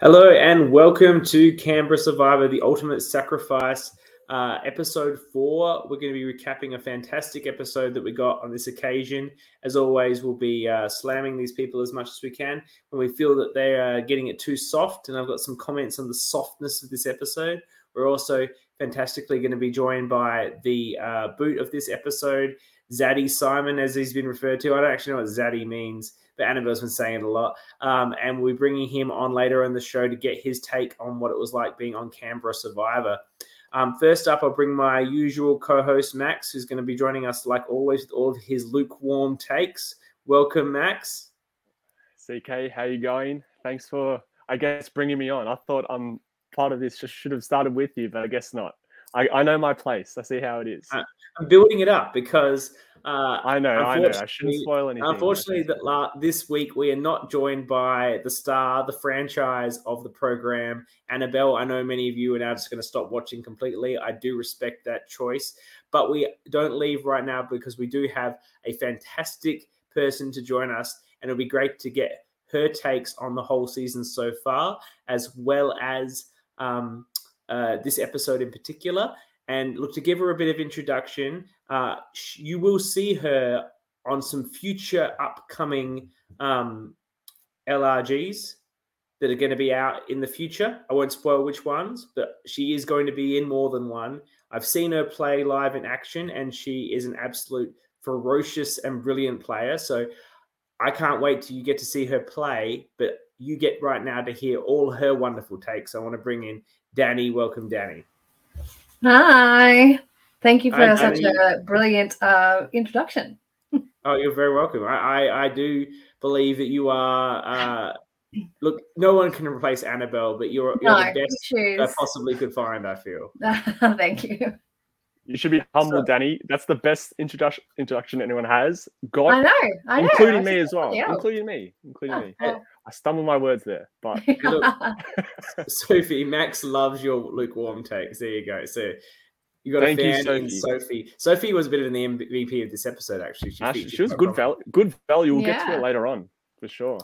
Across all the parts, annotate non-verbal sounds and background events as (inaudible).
Hello and welcome to Canberra Survivor, the ultimate sacrifice, uh, episode four. We're going to be recapping a fantastic episode that we got on this occasion. As always, we'll be uh, slamming these people as much as we can when we feel that they are getting it too soft. And I've got some comments on the softness of this episode. We're also fantastically going to be joined by the uh, boot of this episode, Zaddy Simon, as he's been referred to. I don't actually know what Zaddy means but Annabelle's been saying it a lot. Um, and we're bringing him on later in the show to get his take on what it was like being on Canberra Survivor. Um, first up, I'll bring my usual co host, Max, who's going to be joining us, like always, with all of his lukewarm takes. Welcome, Max. CK, how you going? Thanks for, I guess, bringing me on. I thought I'm part of this, just should have started with you, but I guess not. I, I know my place. I see how it is. Uh, I'm building it up because uh, I know, I know. I shouldn't spoil anything. Unfortunately, that la- this week we are not joined by the star, the franchise of the program, Annabelle. I know many of you are now just going to stop watching completely. I do respect that choice, but we don't leave right now because we do have a fantastic person to join us, and it'll be great to get her takes on the whole season so far, as well as um, uh, this episode in particular. And look, to give her a bit of introduction, uh, you will see her on some future upcoming um, LRGs that are going to be out in the future. I won't spoil which ones, but she is going to be in more than one. I've seen her play live in action, and she is an absolute ferocious and brilliant player. So I can't wait till you get to see her play. But you get right now to hear all her wonderful takes. I want to bring in Danny. Welcome, Danny. Hi. Thank you for I, such a brilliant uh, introduction. (laughs) oh, you're very welcome. I, I, I do believe that you are. Uh, look, no one can replace Annabelle, but you're, you're no, the best I possibly could find. I feel. (laughs) Thank you. You should be humble, so, Danny. That's the best introduction introduction anyone has. God, I know, I know. including me as well. Including me, including oh, me. Well, I stumbled my words there, but (laughs) look, (laughs) Sophie, Max loves your lukewarm takes. There you go. So you got Thank a fan you, Sophie. in Sophie. Sophie was a bit of an MVP of this episode, actually. She, actually, she was good value. Good value. We'll yeah. get to it later on for sure.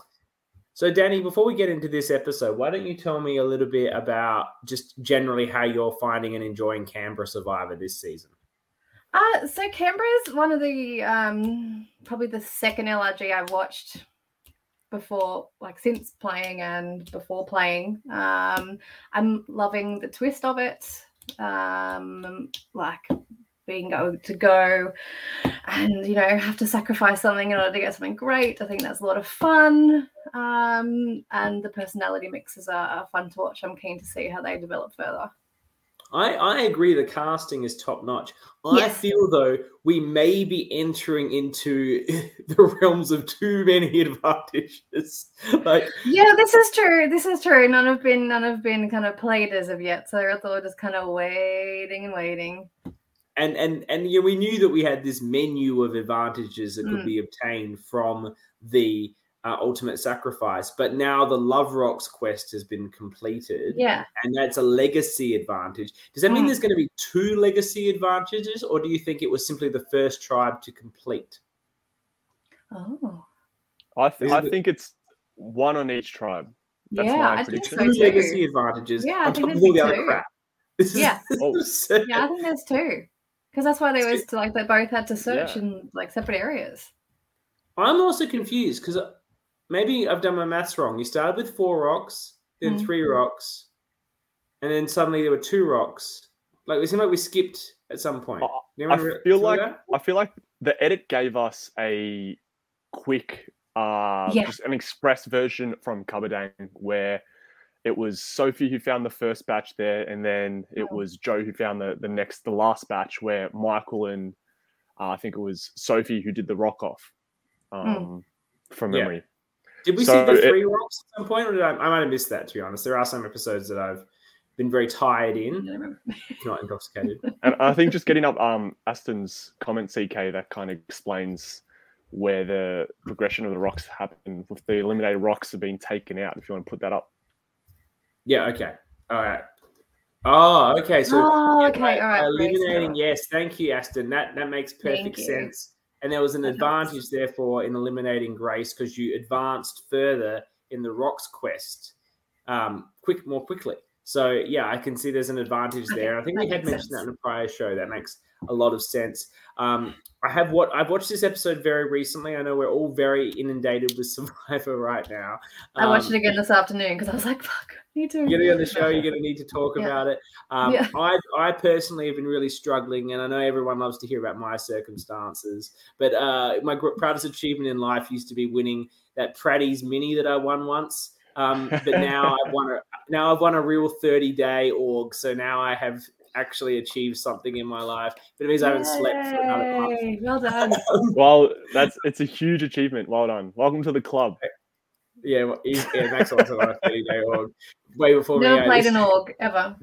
So, Danny, before we get into this episode, why don't you tell me a little bit about just generally how you're finding and enjoying Canberra Survivor this season? Uh, so Canberra is one of the um, probably the second LRG I've watched before, like since playing and before playing. Um, I'm loving the twist of it. Um, like being go to go and you know have to sacrifice something in order to get something great. I think that's a lot of fun. Um, and the personality mixes are, are fun to watch. I'm keen to see how they develop further. I, I agree the casting is top notch. I yes. feel though we may be entering into (laughs) the realms of too many advantages. (laughs) like Yeah, this is true. This is true. None have been none have been kind of played as of yet. So I thought we're just kind of waiting and waiting. And and and yeah, we knew that we had this menu of advantages that could mm. be obtained from the uh, Ultimate Sacrifice, but now the Love Rocks quest has been completed. Yeah. And that's a legacy advantage. Does that mean mm. there's going to be two legacy advantages, or do you think it was simply the first tribe to complete? Oh. I, th- I think it's one on each tribe. That's yeah, my I prediction. Think so legacy advantages yeah, on top of all the other crap. (laughs) This yeah. oh. yeah, I think there's two. Because that's why they was like they both had to search yeah. in like separate areas. I'm also confused because maybe I've done my maths wrong. You started with four rocks, then mm. three rocks, and then suddenly there were two rocks. Like it seemed like we skipped at some point. I feel like that? I feel like the edit gave us a quick, uh, yeah. just an express version from Kabadang where it was Sophie who found the first batch there, and then it was Joe who found the the next, the last batch where Michael and uh, I think it was Sophie who did the rock off hmm. um, mm. from memory. Yeah. Did we so see the three it, rocks at some point, or did I, I might have missed that? To be honest, there are some episodes that I've been very tired in, not intoxicated. (laughs) And I think just getting up um, Aston's comment, CK, that kind of explains where the progression of the rocks happen with the eliminated rocks have been taken out. If you want to put that up. Yeah. Okay. All right. Oh, okay. So oh, okay. All right. Eliminating. Yes. Thank you, Aston. That that makes perfect sense. And there was an advantage, therefore, in eliminating Grace because you advanced further in the Rocks quest um, quick more quickly. So yeah, I can see there's an advantage okay, there. I think we had mentioned sense. that in a prior show. That makes a lot of sense. Um, I have what I've watched this episode very recently. I know we're all very inundated with (laughs) Survivor right now. Um, I watched it um, again this afternoon because I was like, "Fuck, you too." You're on the show. You're going to need to talk yeah. about it. Um, yeah. I, I personally have been really struggling, and I know everyone loves to hear about my circumstances. But uh, my proudest achievement in life used to be winning that Praddy's Mini that I won once. Um, but now (laughs) I've won a now I've won a real 30 day org. So now I have actually achieved something in my life. But it means I haven't slept for another month. Well done. (laughs) well, that's it's a huge achievement. Well done. Welcome to the club. Yeah, he's, yeah, Max also on a 30 day org. Way before Never me. played an org ever.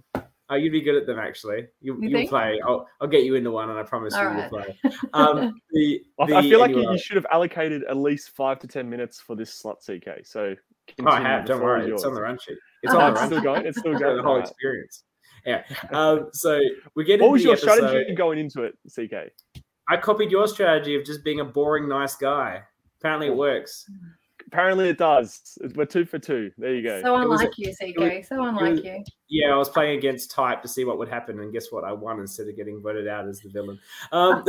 Oh, you'd be good at them actually. You, you will play. I'll, I'll get you into one, and I promise All you right. will play. Um, the, (laughs) the, I feel like anyway. you should have allocated at least five to ten minutes for this slot, CK. So oh, I have. Don't worry, it's on the run sheet. (laughs) It's oh, on the run. Still going. It's still (laughs) going. the whole experience. Yeah. Um, so we get. What was your episode. strategy going into it, CK? I copied your strategy of just being a boring, nice guy. Apparently, it works. Apparently, it does. We're two for two. There you go. So unlike you, CK. Was, so unlike was, you. Yeah, I was playing against Type to see what would happen, and guess what? I won instead of getting voted out as the villain. Um,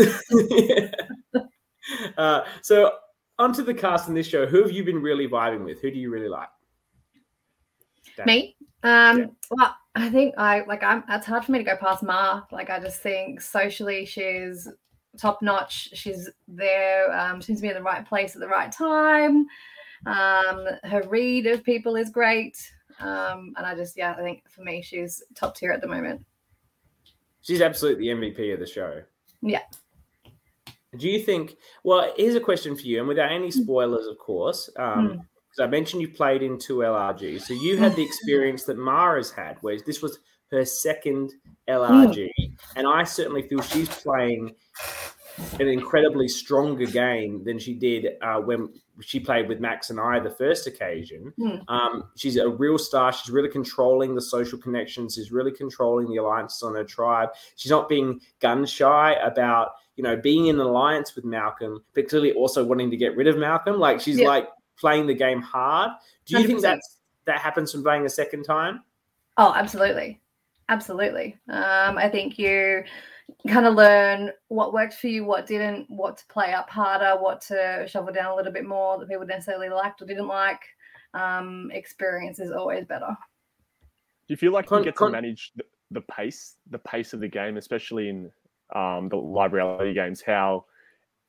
(laughs) uh, so onto the cast in this show. Who have you been really vibing with? Who do you really like? Dan. Me. Um, yeah. Well, I think I like. I'm. It's hard for me to go past Ma. Like, I just think socially, she's top notch. She's there. Um, seems to be in the right place at the right time. Um, her read of people is great. Um, and I just, yeah, I think for me, she's top tier at the moment. She's absolutely the MVP of the show. Yeah. Do you think? Well, here's a question for you, and without any spoilers, of course. Um, mm. I mentioned you played in two LRG, so you had the experience that Mara's had, where this was her second LRG, mm. and I certainly feel she's playing an incredibly stronger game than she did uh, when she played with Max and I the first occasion. Mm. Um, she's a real star. She's really controlling the social connections. She's really controlling the alliances on her tribe. She's not being gun shy about you know being in an alliance with Malcolm, but clearly also wanting to get rid of Malcolm. Like she's yeah. like playing the game hard. Do you 100%. think that's that happens from playing a second time? Oh, absolutely, absolutely. Um, I think you kind of learn what worked for you, what didn't, what to play up harder, what to shovel down a little bit more that people necessarily liked or didn't like. Um, experience is always better. Do you feel like con- you get con- to manage the, the, pace, the pace of the game, especially in um, the live reality games? How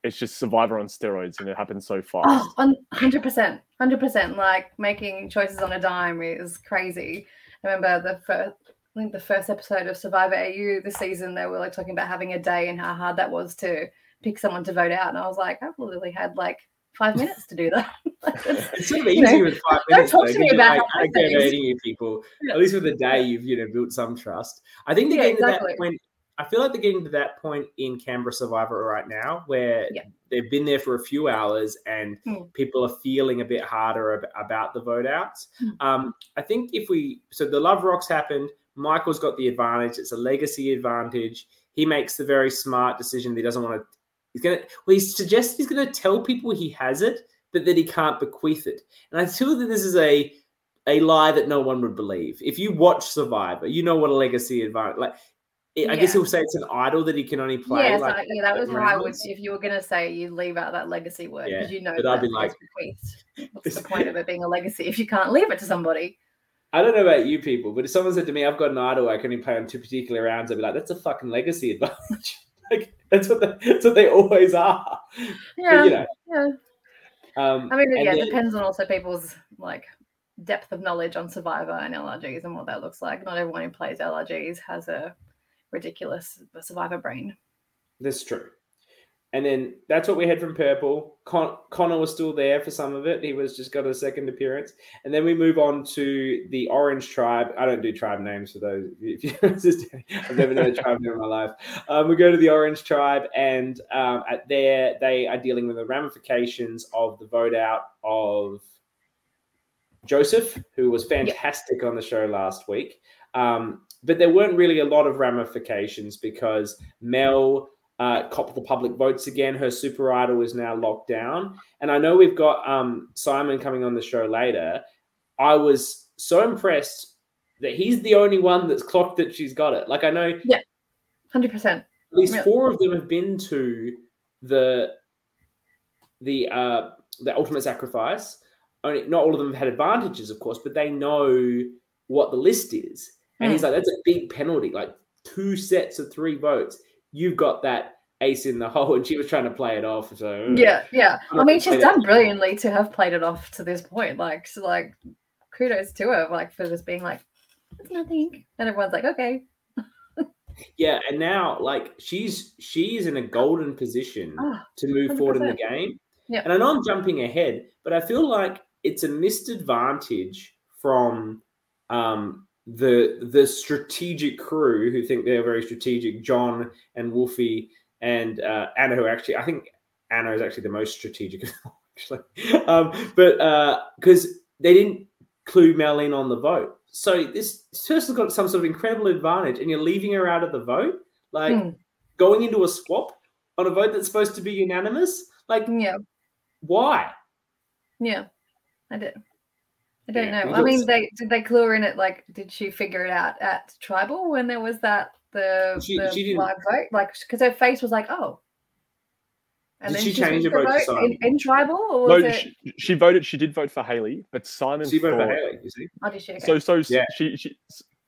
it's just Survivor on steroids, and it happens so fast. Oh, hundred percent, hundred percent. Like making choices on a dime is crazy. I remember the first I think the first episode of Survivor AU this season, they were like talking about having a day and how hard that was to pick someone to vote out. And I was like, I've literally had like five minutes to do that. (laughs) (laughs) it's sort of easy know, with five minutes. Don't talk to me about like, aggravating you people. Yeah. At least with a day, you've you know built some trust. I think they're yeah, getting exactly. to that point. I feel like they're getting to that point in Canberra Survivor right now, where yeah. they've been there for a few hours and mm. people are feeling a bit harder ab- about the vote outs. Mm. Um, I think if we so the Love Rocks happened Michael's got the advantage. It's a legacy advantage. He makes the very smart decision that he doesn't want to. He's gonna. Well, he suggests he's gonna tell people he has it, but that he can't bequeath it. And I feel that this is a a lie that no one would believe. If you watch Survivor, you know what a legacy advantage like. I yeah. guess he'll say it's an idol that he can only play. Yeah, like, so, yeah that was how I would. If you were going to say you leave out that legacy word because yeah, you know but I'd be like, What's the point of it being a legacy if you can't leave it to somebody? I don't know about you people, but if someone said to me, "I've got an idol, I can only play on two particular rounds," I'd be like, "That's a fucking legacy advantage." (laughs) like that's what the, that's what they always are. Yeah, but, you know. yeah. Um, I mean, yeah, then, it depends on also people's like depth of knowledge on Survivor and LRGs and what that looks like. Not everyone who plays LRGs has a ridiculous Survivor brain. That's true. And then that's what we had from Purple. Con- Connor was still there for some of it. He was just got a second appearance. And then we move on to the Orange Tribe. I don't do tribe names for those. (laughs) If you, I've never known a tribe name in my life. Um, we go to the Orange Tribe, and um, at there they are dealing with the ramifications of the vote out of Joseph, who was fantastic yep. on the show last week. Um, but there weren't really a lot of ramifications because Mel uh, cop the public votes again. Her super idol is now locked down. And I know we've got um, Simon coming on the show later. I was so impressed that he's the only one that's clocked that she's got it. Like I know, yeah, hundred percent. At least four of them have been to the the uh the ultimate sacrifice. Only not all of them have had advantages, of course, but they know what the list is. And mm. he's like, that's a big penalty, like two sets of three votes. You've got that ace in the (laughs) hole, and she was trying to play it off. So yeah, yeah. I mean, she's done brilliantly to have played it off to this point. Like, so like, kudos to her, like for just being like, it's nothing, and everyone's like, okay. (laughs) yeah, and now like she's she's in a golden position oh, to move 100%. forward in the game. Yeah, and I know I'm jumping ahead, but I feel like it's a missed advantage from um, the the strategic crew who think they're very strategic. John and Wolfie and uh, Anna, who actually I think Anna is actually the most strategic, (laughs) actually, um, but because uh, they didn't clue Mel in on the vote, so this, person's got some sort of incredible advantage, and you're leaving her out of the vote, like mm. going into a swap on a vote that's supposed to be unanimous. Like, yeah, why? Yeah, I did. I don't yeah, know. I mean, they did they clue her in it? Like, did she figure it out at tribal when there was that the, she, the she live vote? Like, because her face was like, oh. And did then she change her vote, vote in, in, tribal? Or no, it... she, she, voted. She did vote for Haley, but Simon. She voted thought, for Haley. You see? Oh, did she? Okay. So, so yeah. she, she,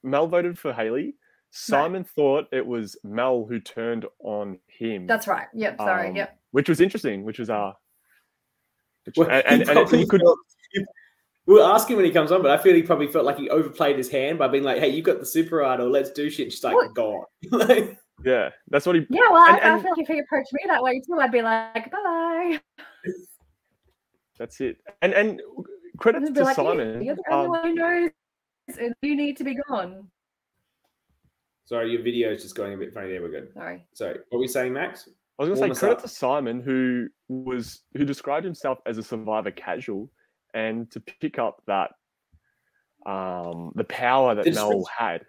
Mel voted for Haley. Simon right. thought it was Mel who turned on him. That's right. Yep. Sorry. Um, yep. Which was interesting. Which was uh. Which, well, and, and, (laughs) and it, could. (laughs) We'll ask him when he comes on, but I feel he probably felt like he overplayed his hand by being like, "Hey, you got the super idol, let's do shit." Just like what? gone. (laughs) yeah, that's what he. Yeah, well, and, I, and... I, feel like if he approached me that way too, I'd be like, "Bye." Bye. That's it, and and credit to like, Simon. You're the only um, one who knows, and you need to be gone. Sorry, your video is just going a bit funny. There, we're good. Sorry. Sorry, what were we saying, Max? I was going to say credit up. to Simon, who was who described himself as a survivor casual and to pick up that um, the power that Mel had.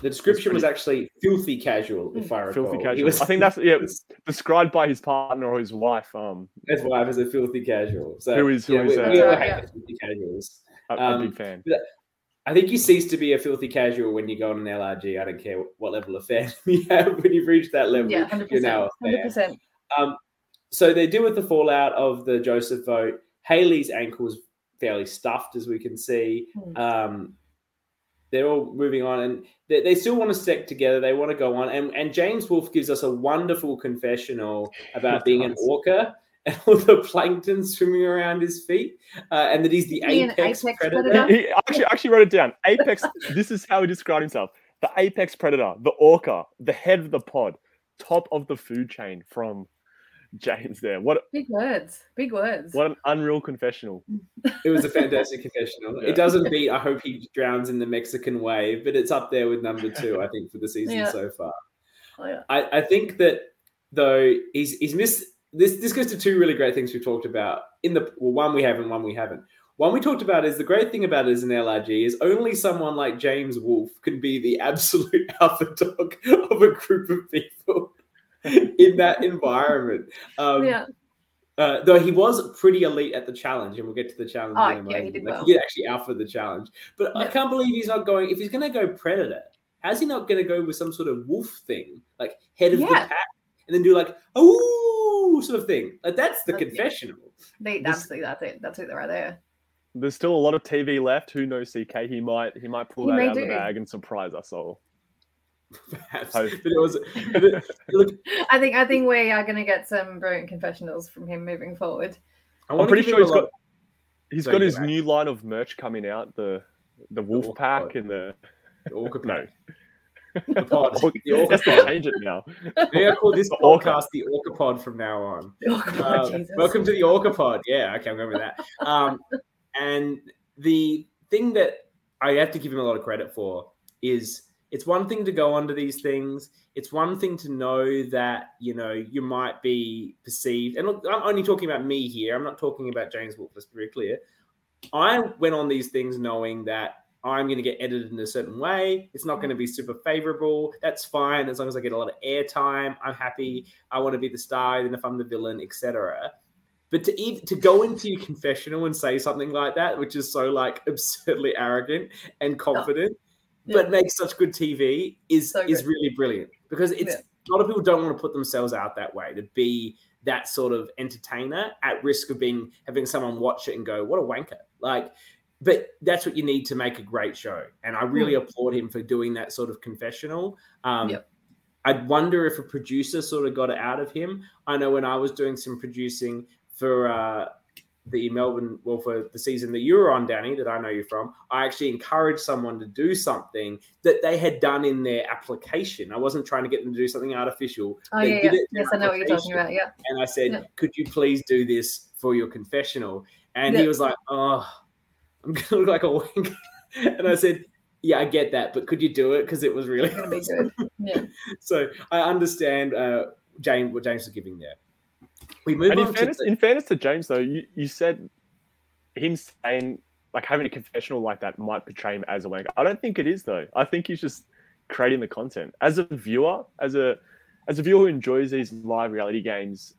The description was, was actually filthy casual, if I recall. Filthy casual. Was, I think that's yeah, (laughs) described by his partner or his wife. Um, his wife is a filthy casual. So who is who yeah, is, we, uh, we all hate yeah. filthy casuals. A, a um, big fan. I think you cease to be a filthy casual when you go on an LRG. I don't care what level of fan (laughs) you have. When you've reached that level, yeah, 100%, you're now a fan. 100%. Um, so they deal with the fallout of the Joseph vote. Haley's ankle is fairly stuffed, as we can see. Mm. Um, they're all moving on, and they, they, still want to stick together. They want to go on, and and James Wolfe gives us a wonderful confessional about being an orca (laughs) and all the plankton swimming around his feet, uh, and that he's the apex, apex, predator. predator. He actually actually wrote it down. Apex. (laughs) this is how he described himself: the apex predator, the orca, the head of the pod, top of the food chain from James there. What big words, big words. What an unreal confessional. It was a fantastic confessional. Yeah. It doesn't beat I hope he drowns in the Mexican wave, but it's up there with number two, I think, for the season yeah. so far. Oh, yeah. I, I think that though he's he's missed this this goes to two really great things we've talked about. In the well, one we have and one we haven't. One we talked about is the great thing about it as an LRG is only someone like James Wolfe can be the (laughs) absolute alpha dog of a group of people. (laughs) in that environment. Um, yeah. Uh, though he was pretty elite at the challenge, and we'll get to the challenge. Oh, in yeah, he did like, well. He did actually alpha the challenge, but yeah. I can't believe he's not going. If he's going to go predator, how's he not going to go with some sort of wolf thing, like head of yeah. the pack, and then do like oh sort of thing? Like that's the confessional. They, that's the, that's it. That's it right there. There's still a lot of TV left. Who knows? CK, he might he might pull he that out of the bag and surprise us all. Perhaps, but it was. Look, I think I think we are going to get some brilliant confessionals from him moving forward. I'm pretty sure he's got he's got his new line of merch coming out the the wolf the pack pod. and the, the orca (laughs) no. The pod. The orca pod. change it now. Yeah, call this (laughs) podcast the Orca Pod from now on. Uh, welcome to the Orca Pod. Yeah, okay, I'm going with that. Um, and the thing that I have to give him a lot of credit for is it's one thing to go onto these things. It's one thing to know that you know you might be perceived. And look, I'm only talking about me here. I'm not talking about James Wolfe. Let's be very clear. I went on these things knowing that I'm going to get edited in a certain way. It's not going to be super favorable. That's fine as long as I get a lot of airtime. I'm happy. I want to be the star, even if I'm the villain, etc. But to even, to go into your confessional and say something like that, which is so like (laughs) absurdly arrogant and confident, yeah. but makes such good TV, is so is really brilliant because it's yeah. a lot of people don't want to put themselves out that way to be that sort of entertainer at risk of being having someone watch it and go, "What a wanker!" Like, but that's what you need to make a great show, and I really mm. applaud him for doing that sort of confessional. Um, yep. I wonder if a producer sort of got it out of him. I know when I was doing some producing for uh, the Melbourne, well, for the season that you were on, Danny, that I know you from, I actually encouraged someone to do something that they had done in their application. I wasn't trying to get them to do something artificial. Oh, they yeah, yeah. Yes, I know what you're talking about. Yeah. And I said, yeah. could you please do this for your confessional? And yeah. he was like, oh, I'm (laughs) going to look like a wink. and I said, yeah, I get that, but could you do it? Because it was really going to be good. Yeah. (laughs) so I understand uh, James what James was giving there. We move and on. In fairness, to... in fairness to James, though, you, you said him saying like having a confessional like that might portray him as a wanker. I don't think it is though. I think he's just creating the content. As a viewer, as a as a viewer who enjoys these live reality games,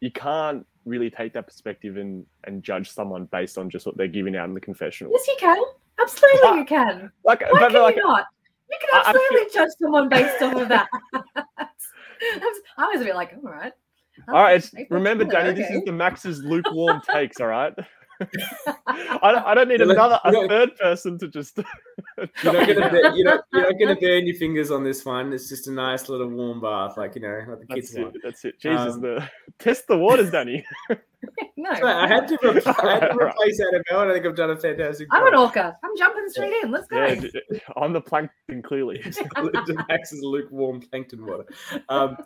you can't really take that perspective and and judge someone based on just what they're giving out in the confessional. Yes, you can. Absolutely, but, you can. Like, Why but, can like, you not? You can absolutely I, I judge someone based off of that. (laughs) I was a bit like, all right. All right. Remember, Danny, okay. this is the Max's lukewarm (laughs) takes. All right. (laughs) I, don't, I don't need another a third person to just. (laughs) you're not gonna burn, you're not, you're not gonna burn your fingers on this one. It's just a nice little warm bath, like you know, like the kids. That's it. That's it. Jesus, um, the test the waters, Danny. no, I had to, re- I had to replace Annabelle, and I think I've done a fantastic. I'm an orca. I'm jumping straight in. Let's go. Yeah, on the plankton, clearly. Max is lukewarm plankton water. Um,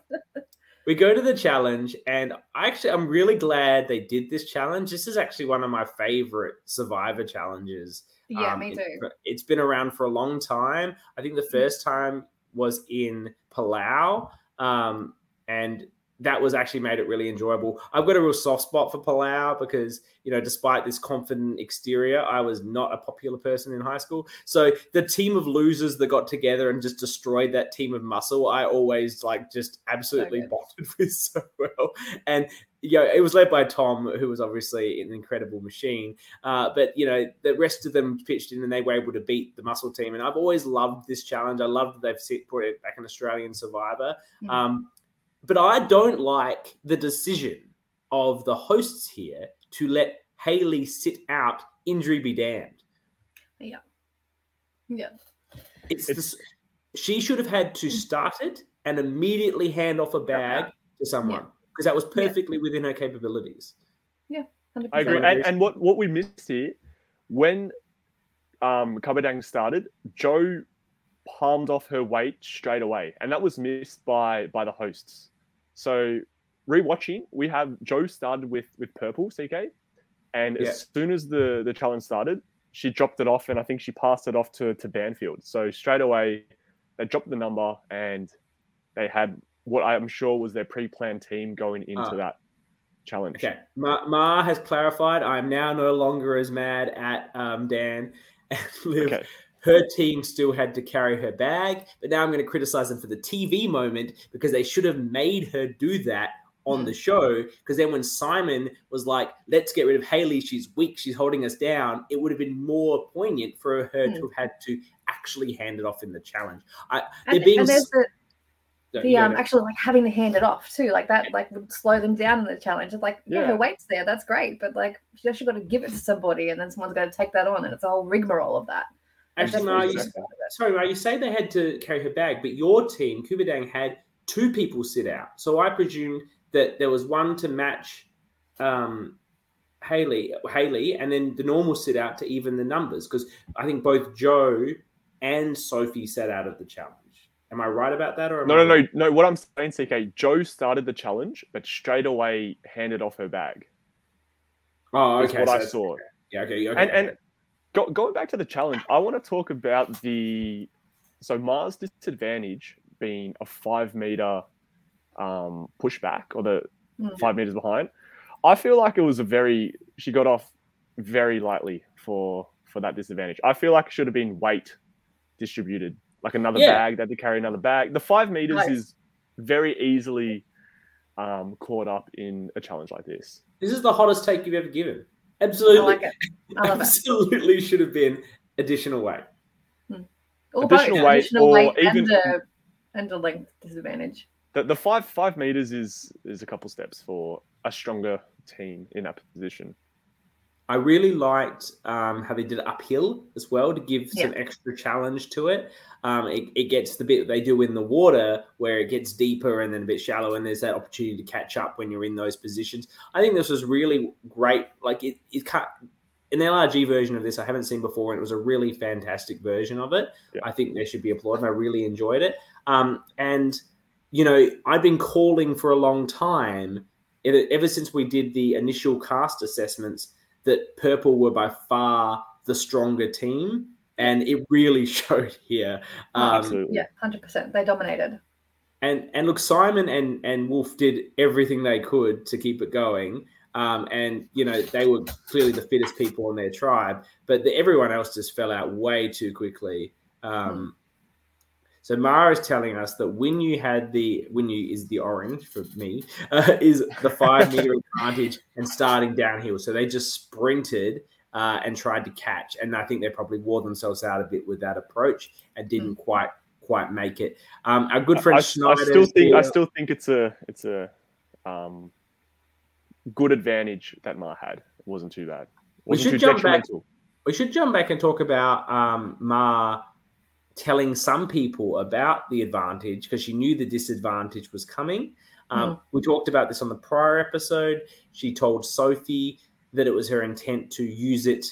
we go to the challenge, and I actually I'm really glad they did this challenge. This is actually one of my favorite Survivor challenges. Yeah, um, me too. It, it's been around for a long time. I think the mm. first time was in Palau, um, and that was actually made it really enjoyable. I've got a real soft spot for Palau because, you know, despite this confident exterior, I was not a popular person in high school. So the team of losers that got together and just destroyed that team of muscle, I always like just absolutely so bonded (laughs) with so well. And you know, it was led by Tom, who was obviously an incredible machine. Uh, but you know, the rest of them pitched in, and they were able to beat the muscle team. And I've always loved this challenge. I love that they've put it back in Australian Survivor. Mm-hmm. Um, but I don't like the decision of the hosts here to let Haley sit out, injury be damned. Yeah. Yeah. It's, it's the, she should have had to start it and immediately hand off a bag yeah. to someone because yeah. that was perfectly yeah. within her capabilities. Yeah, 100%. I agree. And, and, what, what we missed here, when um, Kabadang started, Joe palmed off her weight straight away, and that was missed by by the hosts. So rewatching, we have Joe started with with purple CK, and yeah. as soon as the the challenge started, she dropped it off, and I think she passed it off to to Banfield. So straight away, they dropped the number, and they had what I'm sure was their pre-planned team going into ah. that challenge. Okay, Ma, Ma, has clarified. I'm now no longer as mad at um, Dan (laughs) and Liv. Okay her team still had to carry her bag, but now I'm going to criticize them for the TV moment because they should have made her do that on the show. Because then when Simon was like, let's get rid of Haley, she's weak, she's holding us down, it would have been more poignant for her mm. to have had to actually hand it off in the challenge. I, and, being. And there's the, the um actually like having to hand it off too like that like would slow them down in the challenge it's like yeah, yeah her weight's there that's great but like she actually got to give it to somebody and then someone's got to take that on and it's a whole rigmarole of that Actually, no, you, sorry, you say they had to carry her bag, but your team, Kubadang, had two people sit out. So I presume that there was one to match um, Haley, Haley, and then the normal sit out to even the numbers because I think both Joe and Sophie sat out of the challenge. Am I right about that? Or no, no, no, no. What I'm saying, CK, Joe started the challenge, but straight away handed off her bag. Oh, okay. What so I saw. Okay. Yeah, okay. okay and, and Go, going back to the challenge, I want to talk about the so Mars disadvantage being a five meter um, pushback or the mm. five meters behind. I feel like it was a very she got off very lightly for for that disadvantage. I feel like it should have been weight distributed, like another yeah. bag. They had to carry another bag. The five meters nice. is very easily um, caught up in a challenge like this. This is the hottest take you've ever given. Absolutely. I like it. I love Absolutely it. should have been additional weight. Hmm. Or additional weight, additional or weight even and a, and a length disadvantage. The, the five five meters is is a couple steps for a stronger team in that position. I really liked um, how they did it uphill as well to give yeah. some extra challenge to it. Um, it. It gets the bit they do in the water where it gets deeper and then a bit shallow, and there's that opportunity to catch up when you're in those positions. I think this was really great. Like it, it cut an LRG version of this I haven't seen before, and it was a really fantastic version of it. Yeah. I think there should be applauded. I really enjoyed it. Um, and you know, I've been calling for a long time, ever since we did the initial cast assessments that Purple were by far the stronger team, and it really (laughs) showed here. Oh, um, Absolutely, yeah, hundred percent. They dominated. And and look, Simon and and Wolf did everything they could to keep it going. Um, and you know they were clearly the fittest people in their tribe, but the, everyone else just fell out way too quickly. Um, so Mara is telling us that when you had the when you is the orange for me uh, is the five (laughs) meter advantage and starting downhill. So they just sprinted uh, and tried to catch, and I think they probably wore themselves out a bit with that approach and didn't mm. quite quite make it. Um, our good friend I, Schneider. I still think I still think it's a it's a um, good advantage that Ma had. It wasn't too bad. we should jump back. We should jump back and talk about um, Ma telling some people about the advantage because she knew the disadvantage was coming. Um, mm. We talked about this on the prior episode. She told Sophie that it was her intent to use it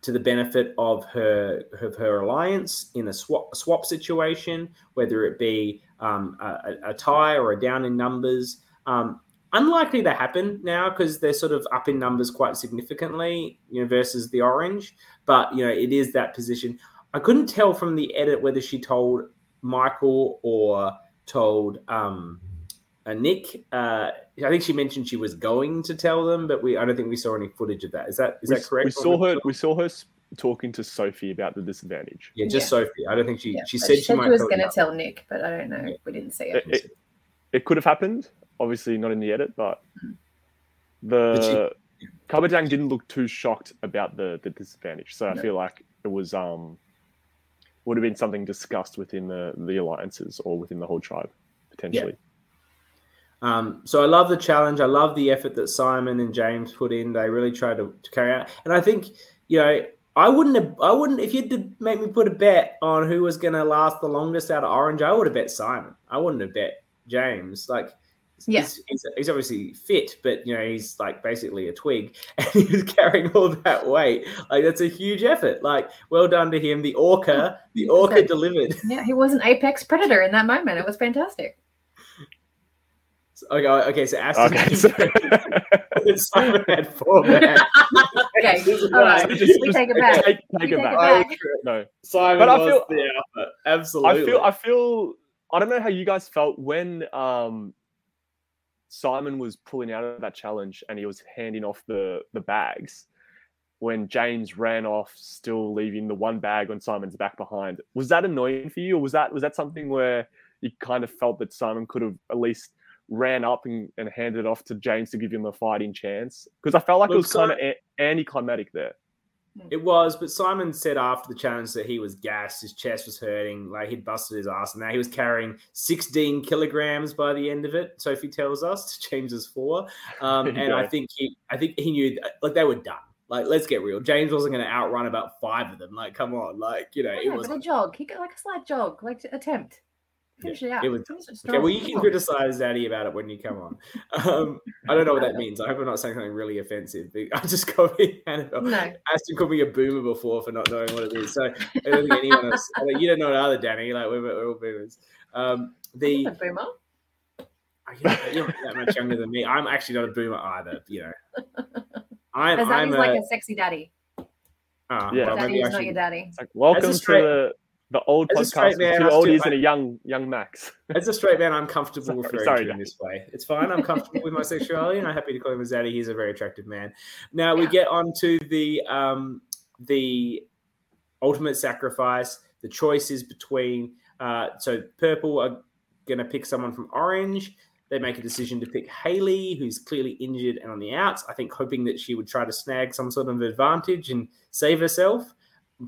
to the benefit of her of her alliance in a swap swap situation, whether it be um, a, a, tie or a down in numbers. Um, unlikely to happen now because they're sort of up in numbers quite significantly, you know, versus the orange. But you know, it is that position. I couldn't tell from the edit whether she told Michael or told um, uh, Nick. Uh, I think she mentioned she was going to tell them, but we I don't think we saw any footage of that. Is that is we, that correct? We saw her. We saw her talking to Sophie about the disadvantage. Yeah, just yeah. Sophie. I don't think she. Yeah, she said she, she, she was going to tell Nick, but I don't know. Yeah. We didn't see it. It, it. it, could have happened. Obviously, not in the edit, but mm. the Kabadang didn't look too shocked about the the disadvantage. So no. I feel like it was um would have been something discussed within the the alliances or within the whole tribe potentially. Yeah. Um, so I love the challenge. I love the effort that Simon and James put in. They really tried to, to carry out, and I think you know I wouldn't have. I wouldn't if you had make me put a bet on who was going to last the longest out of Orange. I would have bet Simon. I wouldn't have bet James. Like yeah. He's, he's, he's, obviously fit, but you know he's like basically a twig, (laughs) and he was carrying all that weight. Like that's a huge effort. Like well done to him. The orca, the orca delivered. Yeah, he was an apex predator in that moment. It was fantastic. Okay, okay. So Aston okay, so... (laughs) Simon had four okay, (laughs) all right. Just, we take it back. Take, take, it, back. back. No, Simon but I feel, the alpha. Absolutely. I feel. I feel. I don't know how you guys felt when um Simon was pulling out of that challenge and he was handing off the the bags when James ran off, still leaving the one bag on Simon's back behind. Was that annoying for you, or was that was that something where you kind of felt that Simon could have at least ran up and, and handed it off to James to give him a fighting chance? Because I felt like Look, it was kind of a- anticlimactic there. It was, but Simon said after the challenge that he was gassed, his chest was hurting, like he'd busted his ass, and now he was carrying 16 kilograms by the end of it. Sophie tells us to James's four, um, (laughs) and yeah. I think he, I think he knew, like they were done. Like, let's get real. James wasn't going to outrun about five of them. Like, come on, like you know, yeah, it was a jog. He got like a slight jog, like attempt. Finish yeah, it was, okay, well, you can criticize Daddy about it when you come on. Um, I don't know what that means. I hope I'm not saying something really offensive. (laughs) I just called me (laughs) Annabelle. No. Aston called me a boomer before for not knowing what it is. So I don't think anyone else. I mean, you don't know it either, Danny. Like we're, we're all boomers. Um, the a boomer. You're not that much younger than me. I'm actually not a boomer either. You know, I'm. Because I'm a, like a sexy daddy. Oh, yeah, well, daddy is not your daddy. Like, welcome to the the old As podcast man, two oldies and a young young Max. (laughs) As a straight man, I'm comfortable sorry, referring sorry, to him this way. It's fine. I'm comfortable with my sexuality, and I'm happy to call him a zaddy. He's a very attractive man. Now we get on to the um, the ultimate sacrifice. The choice is between uh, so purple are going to pick someone from orange. They make a decision to pick Haley, who's clearly injured and on the outs. I think hoping that she would try to snag some sort of advantage and save herself.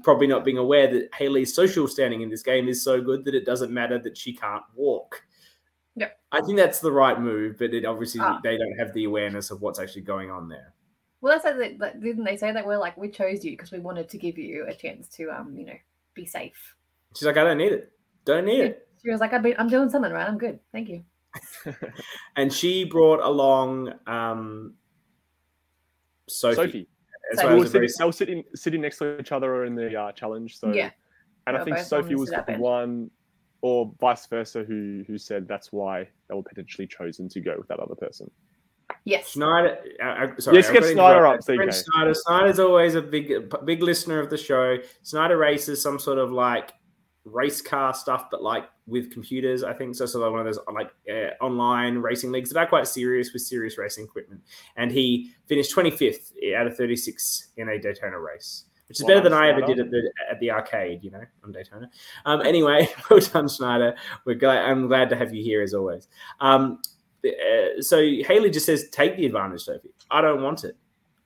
Probably not being aware that Haley's social standing in this game is so good that it doesn't matter that she can't walk. Yeah, I think that's the right move, but it obviously ah. they don't have the awareness of what's actually going on there. Well, that's like, didn't they say that we're like we chose you because we wanted to give you a chance to um you know be safe. She's like, I don't need it. Don't need it. She was like, I'm doing something right. I'm good. Thank you. (laughs) and she brought along um, Sophie. Sophie. So they, were sitting, they were sitting, sitting next to each other in the uh, challenge. So yeah, and I think Sophie was the one, or vice versa, who who said that's why they were potentially chosen to go with that other person. Yes. Schneider. Uh, uh sorry, Let's get Schneider up. So Schneider. Schneider's always a big, big listener of the show. Schneider races some sort of like race car stuff, but like with computers, I think. So, so like one of those like uh, online racing leagues. They're quite serious with serious racing equipment. And he finished 25th out of 36 in a Daytona race, which is well, better than I ever did at the at the arcade, you know, on Daytona. Um, anyway, (laughs) well done, Schneider. We're glad, I'm glad to have you here as always. Um, uh, so Haley just says, take the advantage, Sophie. I don't want it.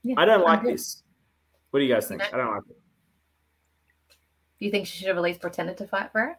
Yeah, I don't like this. What do you guys think? I don't like it. Do you think she should have at least pretended to fight for it?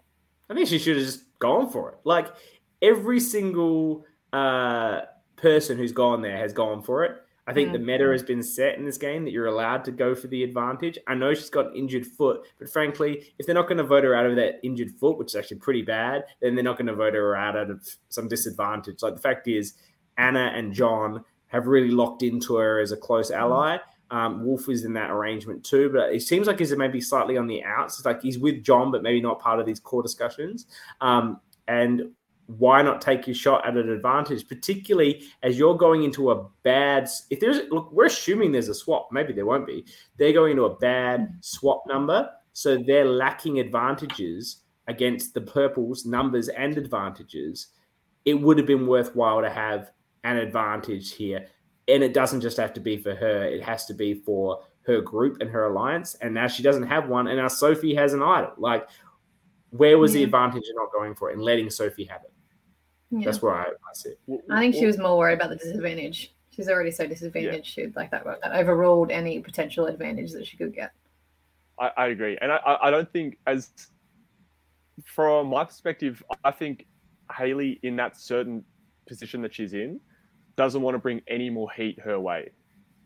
I think she should have just gone for it. Like every single uh, person who's gone there has gone for it. I think mm. the meta has been set in this game that you're allowed to go for the advantage. I know she's got an injured foot, but frankly, if they're not going to vote her out of that injured foot, which is actually pretty bad, then they're not going to vote her out of some disadvantage. Like the fact is, Anna and John have really locked into her as a close mm. Um, Wolf is in that arrangement too, but it seems like he's maybe slightly on the outs. It's like he's with John, but maybe not part of these core discussions. Um, and why not take your shot at an advantage, particularly as you're going into a bad. If there's look, we're assuming there's a swap. Maybe there won't be. They're going into a bad swap number, so they're lacking advantages against the purples numbers and advantages. It would have been worthwhile to have an advantage here and it doesn't just have to be for her; it has to be for her group and her alliance. And now she doesn't have one, and now Sophie has an idol. Like, where was yeah. the advantage in not going for it and letting Sophie have it? Yeah. That's where I, I see it. I think she was more worried about the disadvantage. She's already so disadvantaged. Yeah. like that, that overruled any potential advantage that she could get. I, I agree, and I, I don't think as from my perspective, I think Haley in that certain position that she's in doesn't want to bring any more heat her way.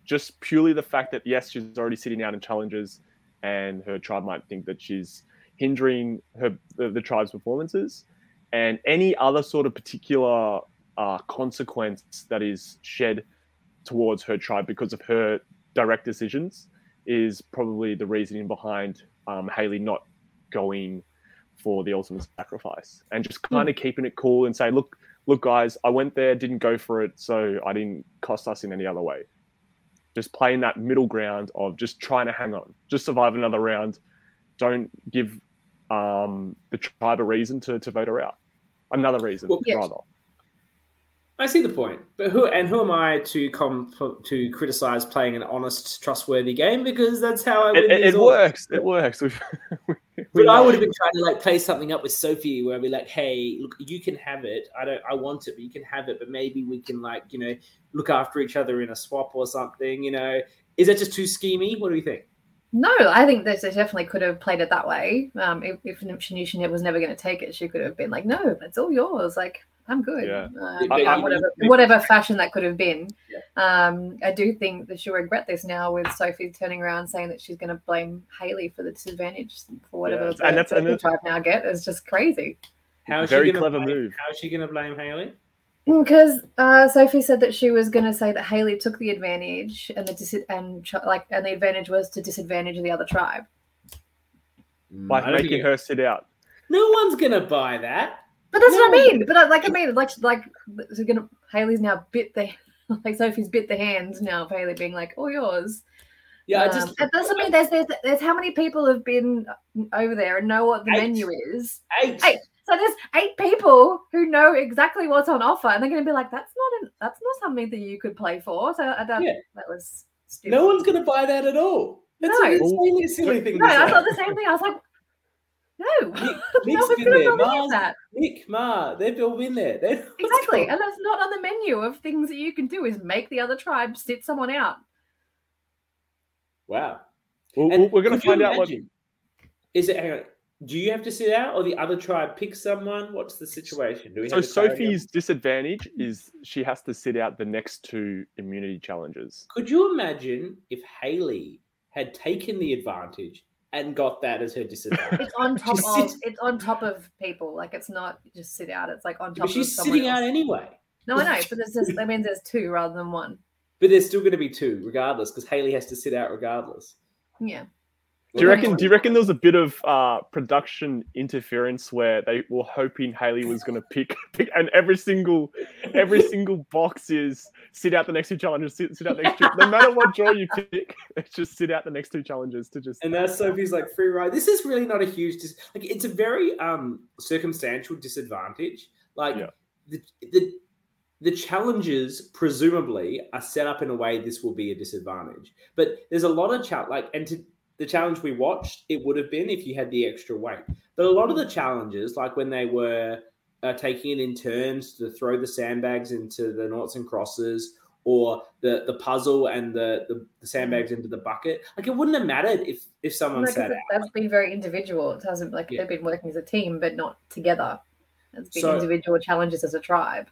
Just purely the fact that, yes, she's already sitting out in challenges and her tribe might think that she's hindering her the, the tribe's performances. And any other sort of particular uh, consequence that is shed towards her tribe because of her direct decisions is probably the reasoning behind um, Haley not going for the ultimate sacrifice and just kind of mm. keeping it cool and say, look, look, guys, I went there, didn't go for it, so I didn't cost us in any other way. Just playing that middle ground of just trying to hang on, just survive another round. Don't give um, the tribe a reason to, to vote her out. Another reason, well, rather. I see the point, but who and who am I to come to criticize playing an honest, trustworthy game? Because that's how I. It, it, it works. It works. (laughs) but I would have been trying to like play something up with Sophie, where we like, hey, look, you can have it. I don't, I want it, but you can have it. But maybe we can like, you know, look after each other in a swap or something. You know, is that just too schemy? What do you think? No, I think that they definitely could have played it that way. Um, if, if she knew she was never going to take it, she could have been like, "No, it's all yours." Like, I'm good. Yeah. Um, whatever, whatever fashion that could have been. Yeah. Um, I do think that she'll regret this now with Sophie turning around saying that she's going to blame Haley for the disadvantage for whatever yeah. and that's, and that's, tribe now get. It's just crazy. How is Very clever blame, move. How is she going to blame Haley? Because uh, Sophie said that she was going to say that Haley took the advantage, and the dis- and like and the advantage was to disadvantage the other tribe by mm, making her sit out. No one's going to buy that. But that's no. what I mean. But uh, like I mean, like like so gonna Haley's now bit the (laughs) like Sophie's bit the hands now of Haley being like, all yours. Yeah, um, I just that doesn't mean there's, there's there's how many people have been over there and know what the eight. menu is. Eight. eight. So there's eight people who know exactly what's on offer, and they're going to be like, "That's not an, that's not something that you could play for." So I don't, yeah. that was stupid. No one's going to buy that at all. That's no. a insanely silly thing. No, I thought the same thing. I was like, No, Nick, (laughs) no Nick's one's been gonna there. Mars, that. Nick, Ma, they've all been there. They- (laughs) what's Exactly, and that's not on the menu of things that you can do. Is make the other tribe sit someone out. Wow. Well, And we're going to find out what. imagine- Is it? Hang on. Do you have to sit out, or the other tribe pick someone? What's the situation? Do we So have the clarity Sophie's disadvantage is she has to sit out the next two immunity challenges. Could you imagine if Haley had taken the advantage and got that as her disadvantage? It's on top of it's on top of people. Like it's not just sit out. It's like on top but she's of sitting out anyway. No, I know, but there's just that means there's two rather than one. But there's still going to be two, regardless, because Haley has to sit out regardless. Yeah. Do you reckon? Do you reckon there was a bit of uh, production interference where they were hoping Haley was going to pick, (laughs) pick, and every single, every single box is sit out the next two challenges, sit, sit out the next two. No matter what draw you pick, (laughs) it's just sit out the next two challenges to just. And now Sophie's like free ride. This is really not a huge dis- like. It's a very um circumstantial disadvantage. Like Yeah. the the the challenges presumably are set up in a way this will be a disadvantage. But there's a lot of chat like and to the challenge we watched, it would have been if you had the extra weight. But a lot of the challenges, like when they were uh, taking it in turns to throw the sandbags into the noughts and crosses, or the the puzzle and the, the the sandbags into the bucket, like it wouldn't have mattered if if someone Like, sat that's been very individual. It hasn't like Yeah. they've been working as a team, but not together. It's been So- individual challenges as a tribe.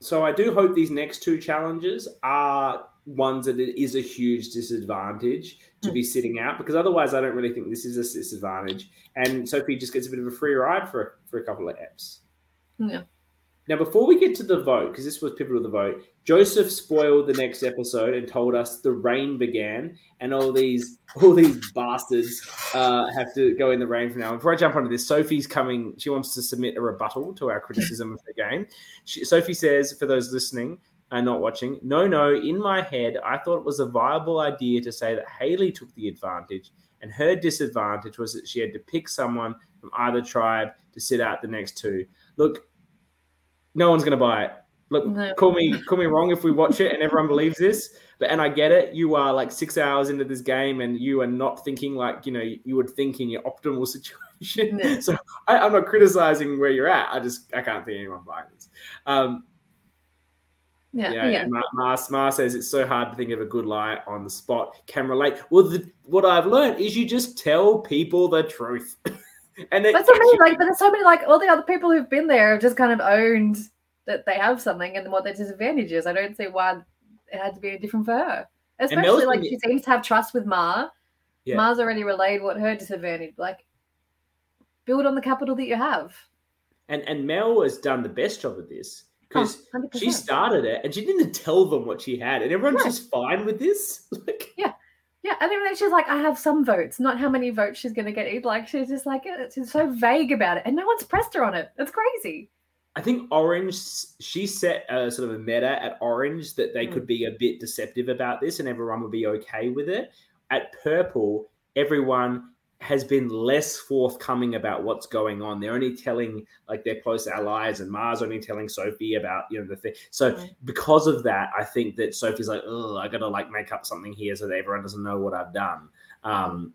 So I do hope these next two challenges are ones that it is a huge disadvantage to Hmm. be sitting out because otherwise I don't really think this is a disadvantage. And Sophie just gets a bit of a free ride for for a couple of eps. Yeah. Now, before we get to the vote, because this was pivotal to the vote, Joseph spoiled the next episode and told us the rain began, and all these all these bastards uh, have to go in the rain from now. Before I jump onto this, Sophie's coming. She wants to submit a rebuttal to our criticism of the game. She, Sophie says, for those listening and not watching, no, no. In my head, I thought it was a viable idea to say that Haley took the advantage, and her disadvantage was that she had to pick someone from either tribe to sit out the next two. Look, no one's going to buy it. Look, No. call me call me wrong if we watch it and everyone believes this, but and I get it. You are like six hours into this game and you are not thinking like you know you would think in your optimal (laughs) situation. Yeah. So I, I'm not criticizing where you're at. I just I can't think anyone buying this. Um, Yeah, yeah, yeah. Ma, Ma, Ma says it's so hard to think of a good lie on the spot. Can relate. Well, the, what I've learned is you just tell people the truth, (laughs) and it, That's what I mean. Like, but there's so many like all the other people who've been there have just kind of owned that they have something and what their disadvantage is. I don't see why it had to be different for her. Especially like she seems to have trust with Ma. Yeah. Ma's already relayed what her disadvantage. Like, build on the capital that you have. and and Mel has done the best job of this because Oh, she started it and she didn't tell them what she had, and everyone's Yeah. just fine with this. (laughs) Like, yeah. Yeah, and then she's like, I have some votes, not how many votes she's going to get. Like, she's just like, she's so vague about it, and no one's pressed her on it. It's crazy. I think Orange, she set a sort of a meta at Orange that they Mm. could be a bit deceptive about this, and everyone would be okay with it. At Purple, everyone has been less forthcoming about what's going on. They're only telling like their close allies, and Mars only telling Sophie about you know the thing. So Mm. because of that, I think that Sophie's like, oh, I gotta like make up something here so that everyone doesn't know what I've done. Um,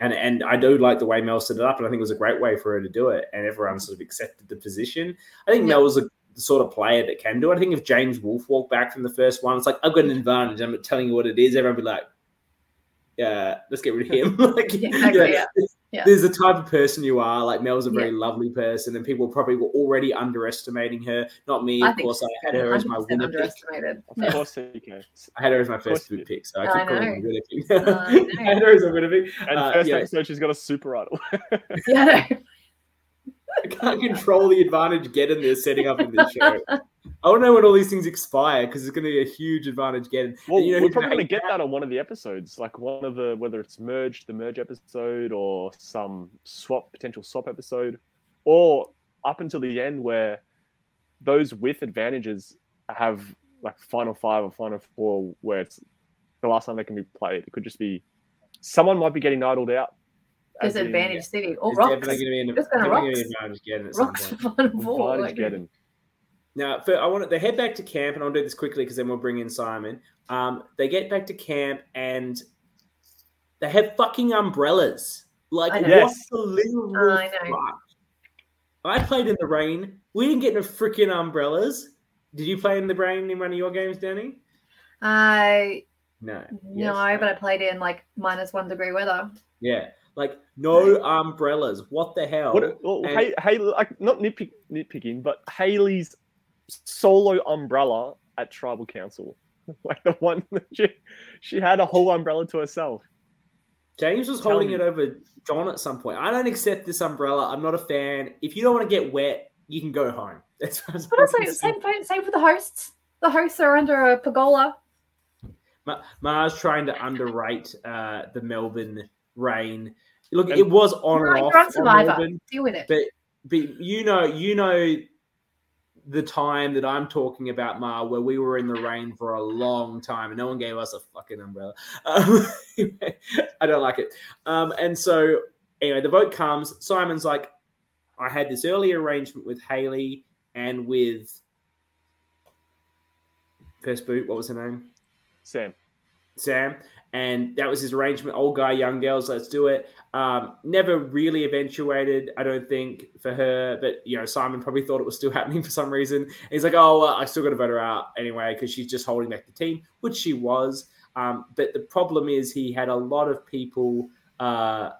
and and I do like the way Mel set it up, and I think it was a great way for her to do it, and everyone sort of accepted the position. I think Yeah. Mel was a the sort of player that can do it. I think if James Wolf walked back from the first one, it's like I've got an advantage. I'm telling you what it is. Everyone be like, yeah, let's get rid of (laughs) him. (laughs) like, Yeah, you know, exactly, yeah. Yeah. There's the type of person you are. Like Mel's a very Yeah. lovely person, and people probably were already underestimating her. Not me, of think course. (laughs) I had her as my 100% winner pick. underestimated. Of Yeah. course, CK. I had her as my first you good did. pick, so I I keep calling her know. winner pick. I know. I had her as a winner pick. And Uh, first yeah. episode, she's got a super idol. Yeah, no. (laughs) I can't control the advantage getting they're setting up in this show. I want to know when all these things expire because it's going to be a huge advantage getting. Well, you know we're probably going to get that on one of the episodes, like one of the whether it's merged, the merge episode, or some swap potential swap episode, or up until the end where those with advantages have like final five or final four, where it's the last time they can be played. It could just be someone might be getting idled out. As in Disadvantage City or It's Rocks. definitely going to be an, Just gonna definitely gonna rocks. an advantage getting at some Rocks point. Final Four. Like, getting. Now, for, I want to, they head back to camp, and I'll do this quickly because then we'll bring in Simon. Um, they get back to camp and they have fucking umbrellas. Like, yes. the literal I fuck? I played in the rain. We didn't get no freaking umbrellas. Did you play in the rain in one of your games, Danny? I no. No, yes, but I played in like minus one degree weather. Yeah. Like no umbrellas. What the hell? What, well, and, hey, hey, like not nitpick, nitpicking, but Haley's solo umbrella at tribal council, (laughs) like the one that she she had a whole umbrella to herself. James was Tell holding me. it over John at some point. I don't accept this umbrella. I'm not a fan. If you don't want to get wet, you can go home. (laughs) That's but also same same for the hosts. The hosts are under a pergola. Ma- Mars trying to underrate uh, the Melbourne rain. Look, it was on and off. On Melbourne, Deal with it. But but you know you know the time that I'm talking about, Ma, where we were in the rain for a long time and no one gave us a fucking umbrella. (laughs) Um, I don't like it. Um, and so, anyway, the vote comes. Simon's like, I had this early arrangement with Haley and with first boot. What was her name? Sam. Sam and that was his arrangement. Old guy, young girls, let's do it. Um, never really eventuated, I don't think, for her. But you know, Simon probably thought it was still (laughs) happening for some reason. And he's like, "Oh, well, I still got to vote her out anyway because she's just holding back the team," which she was. Um, but the problem is, he had a lot of people uh,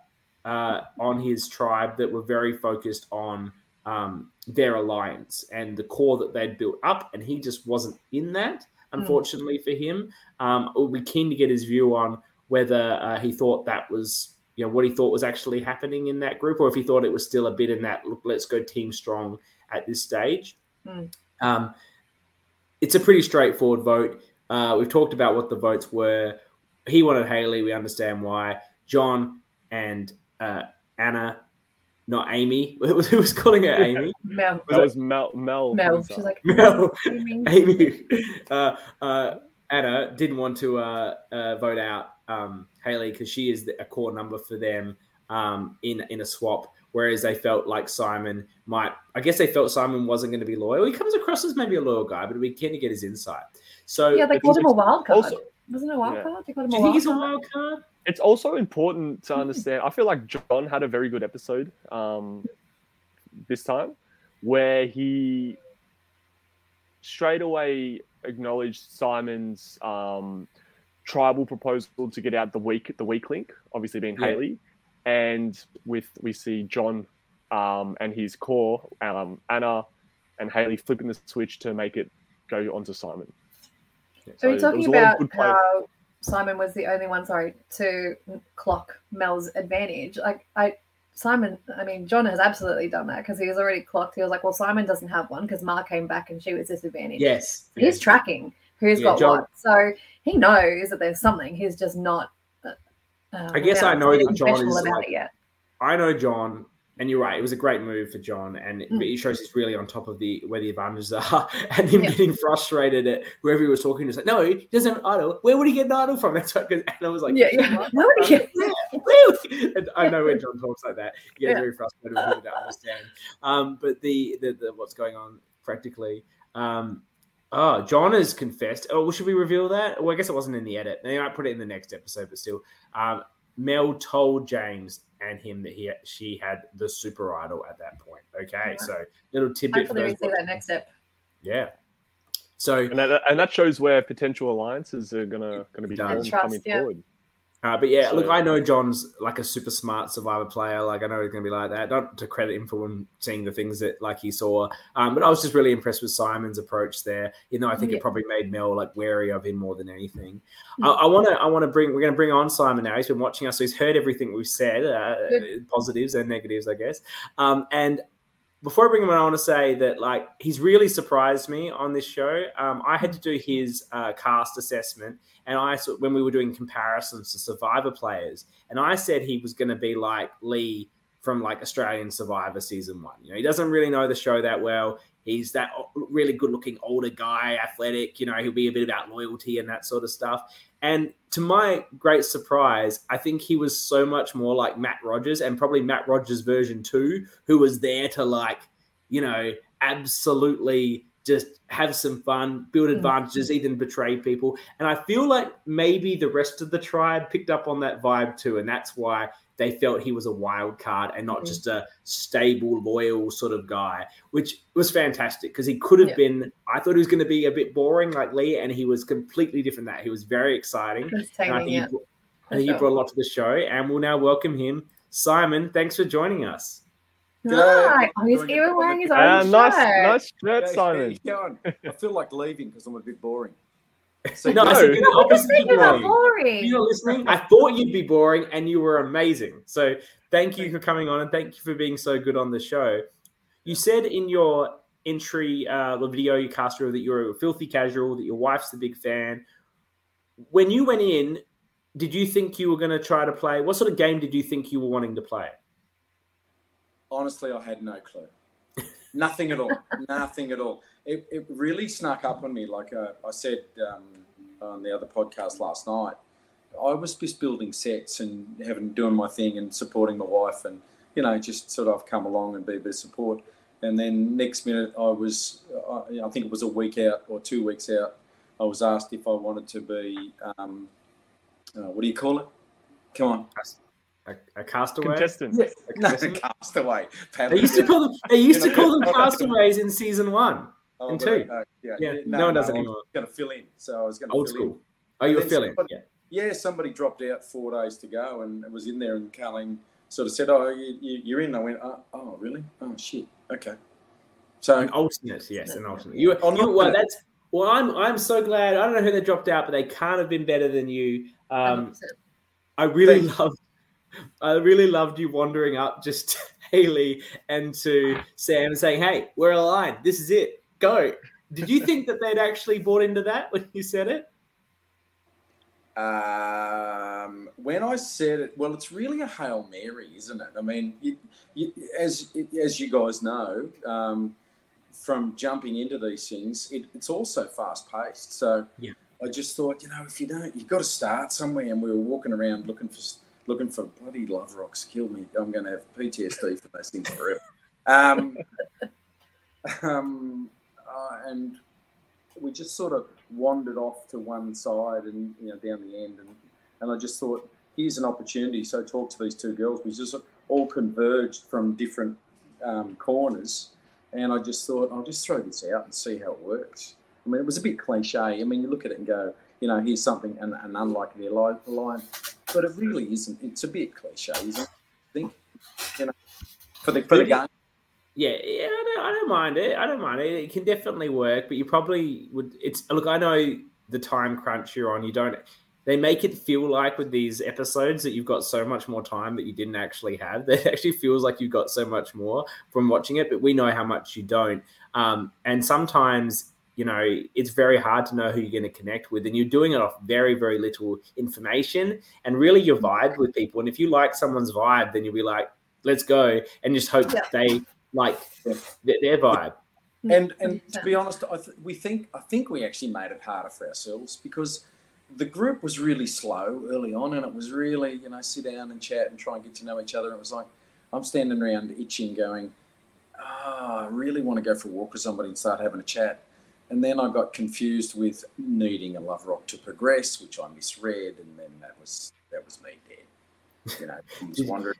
uh, on his tribe that were very focused on um, their alliance and the core that they'd built up, and he just wasn't in that. Hmm. unfortunately mm. for him. Um, we'll be keen to get his view on whether uh, he thought that was, you know, what he thought was actually happening in that group, or if he thought it was still a bit in that look, let's go team strong at this stage. Mm. Um, it's a pretty straightforward vote. Uh, we've talked about what the votes were. He wanted Haley. We understand why. John and uh, Anna not Amy. (laughs) Who was calling her Amy? Mel. That was Mel. Mel. Mel. She's like Mel. Amy. (laughs) Uh, uh, Anna didn't want to uh, uh vote out um, Haley because she is a core number for them um, in in a swap. Whereas they felt like Simon might, I guess they felt Simon wasn't going to be loyal. He comes across as maybe a loyal guy, but we can to get his insight. So yeah, they called him a wild card. Also, Wasn't it a wild yeah. card? They called him Do you think he's a wild card? It's also important to understand. I feel like John had a very good episode um, this time, where he straight away acknowledged Simon's um, tribal proposal to get out the weak the weak link, obviously being yeah. Haley, and with we see John um, and his core um, Anna and Haley flipping the switch to make it go onto Simon. So, are talking about how Simon was the only one, sorry, to clock Mel's advantage. Like I Simon, I mean, John has absolutely done that because he was already clocked. He was like, well, Simon doesn't have one because Mar came back and she was disadvantaged. Yes. He's tracking who's yeah, got John, what. So he knows that there's something. He's just not. Uh, I guess I know that John is. Like, I know John and you're right, it was a great move for John, and it, mm. it shows he's really on top of the where the advantages (laughs) are, and him yeah. getting frustrated at whoever he was talking to. He's like, no, he doesn't have an idol. Where would he get an idol from? (laughs) That's because Anna was like, yeah, yeah. Where would he get? (laughs) and I know when John talks like that, he gets yeah. very frustrated with people that understand. Um, but the, the the what's going on practically. Um, Oh, John has confessed. Oh, should we reveal that? Well, I guess it wasn't in the edit. They might put it in the next episode, but still. Um, Mel told James and him that he she had the super idol at that point. Okay, yeah. so little tidbit. Hopefully, we see that next step. Yeah. So and that, and that shows where potential alliances are gonna gonna be formed coming yeah. forward. Uh, but yeah, so, look, I know John's like a super smart survivor player. Like I know he's going to be like that. Not to credit him for seeing the things that like he saw, um, but I was just really impressed with Simon's approach there. You know, I think yeah. it probably made Mel like wary of him more than anything. Mm. I want to, I want to bring, we're going to bring on Simon now. He's been watching us, so he's heard everything we've said, uh, positives and negatives, I guess. Um, and before I bring him on, I want to say that like he's really surprised me on this show. Um, I had to do his uh, cast assessment, and I when we were doing comparisons to Survivor players, and I said he was going to be like Lee from like Australian Survivor season one. You know, he doesn't really know the show that well. He's that really good looking older guy, athletic. You know, he'll be a bit about loyalty and that sort of stuff. And to my great surprise, I think he was so much more like Matt Rogers and probably Matt Rogers version two, who was there to like, you know, absolutely just have some fun, build mm. advantages, even betray people. And I feel like maybe the rest of the tribe picked up on that vibe too. And that's why they felt he was a wild card and not mm. just a stable, loyal sort of guy, which was fantastic because he could have yeah. been. I thought he was going to be a bit boring like Lee, and he was completely different. That he was very exciting. I think, he, brought, I think he brought a lot to the show, and we'll now welcome him. Simon, thanks for joining us. Right. Oh, he's even wearing his own uh, shirt. Nice, nice shirt, Simon. I feel like leaving because I'm a bit boring. (laughs) So no, no. I said, obviously boring. boring. You're listening. I thought you'd be boring, and you were amazing. So thank you for coming on, and thank you for being so good on the show. You said in your entry uh, video you cast that you're a filthy casual, that your wife's a big fan. When you went in, did you think you were going to try to play? What sort of game did you think you were wanting to play? Honestly, I had no clue. Nothing at all. (laughs) Nothing at all. It, it really snuck up on me. Like uh, I said um, on the other podcast last night, I was just building sets and having doing my thing and supporting my wife and you know just sort of come along and be a bit of support. And then next minute, I was I, I think it was a week out or two weeks out. I was asked if I wanted to be um, uh, what do you call it? Come on. A, a castaway contestant. Yeah. A no, castaway. They used to call them. They used to call them (laughs) castaways in season one oh, and two. Uh, yeah, yeah. No, no, one does no, anymore. Going to fill in, so I was going to old school. In. Oh, you were filling. Somebody, yeah. Yeah, somebody dropped out four days to go, and was in there, and Carling sort of said, "Oh, you, are in." I went, oh, "Oh, really? Oh, shit. Okay." So an alternate, yes, an alternate. You, you well, that's well. I'm I'm so glad. I don't know who they dropped out, but they can't have been better than you. Um, I really love I really loved you wandering up just (laughs) to Haley and to Sam and saying, "Hey, we're aligned. This is it. Go." Did you think that they'd actually bought into that when you said it? Um, when I said it, well, it's really a hail mary, isn't it? I mean, you, you, as as you guys know, um, from jumping into these things, it, it's also fast paced. So yeah. I just thought, you know, if you don't, you've got to start somewhere. And we were walking around looking for looking for bloody love rocks. Kill me. I'm going to have PTSD for those things forever. Um, (laughs) um, uh, and we just sort of wandered off to one side and you know down the end, and and I just thought here's an opportunity. So talk to these two girls. We just all converged from different um, corners, and I just thought I'll just throw this out and see how it works. I mean, it was a bit cliche. I mean, you look at it and go, you know, here's something, an, an unlikely line, but it really isn't. It's a bit cliche, isn't it? I think, you know, for the for the game. Yeah, yeah, I don't, I don't mind it. I don't mind it. It can definitely work, but you probably would. It's look, I know the time crunch you're on. You don't. They make it feel like with these episodes that you've got so much more time that you didn't actually have. That actually feels like you've got so much more from watching it, but we know how much you don't. Um, and sometimes you know, it's very hard to know who you're going to connect with. And you're doing it off very, very little information and really your mm-hmm. vibe with people. And if you like someone's vibe, then you'll be like, let's go and just hope yeah. they like their, their vibe. And and to be honest, I th- we think I think we actually made it harder for ourselves because the group was really slow early on, and it was really you know sit down and chat and try and get to know each other. And it was like I'm standing around itching, going, oh, I really want to go for a walk with somebody and start having a chat. And then I got confused with needing a love rock to progress, which I misread, and then that was that was me dead. You know, I was wandering.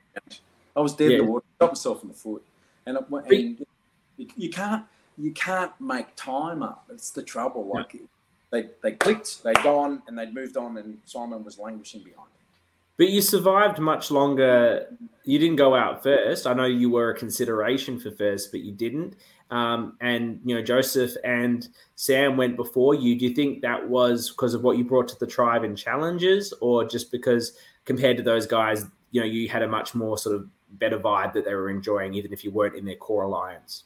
I was dead yeah. in the water, shot myself in the foot, and, it, and you, you, can't you can't make time up. It's the trouble. Like they they clicked, they'd gone, and they'd moved on, and Simon was languishing behind. But you survived much longer. You didn't go out first. I know you were a consideration for first, but you didn't. Um, and you know Joseph and Sam went before you. Do you think that was because of what you brought to the tribe in challenges, or just because compared to those guys, you know, you had a much more sort of better vibe that they were enjoying, even if you weren't in their core alliance?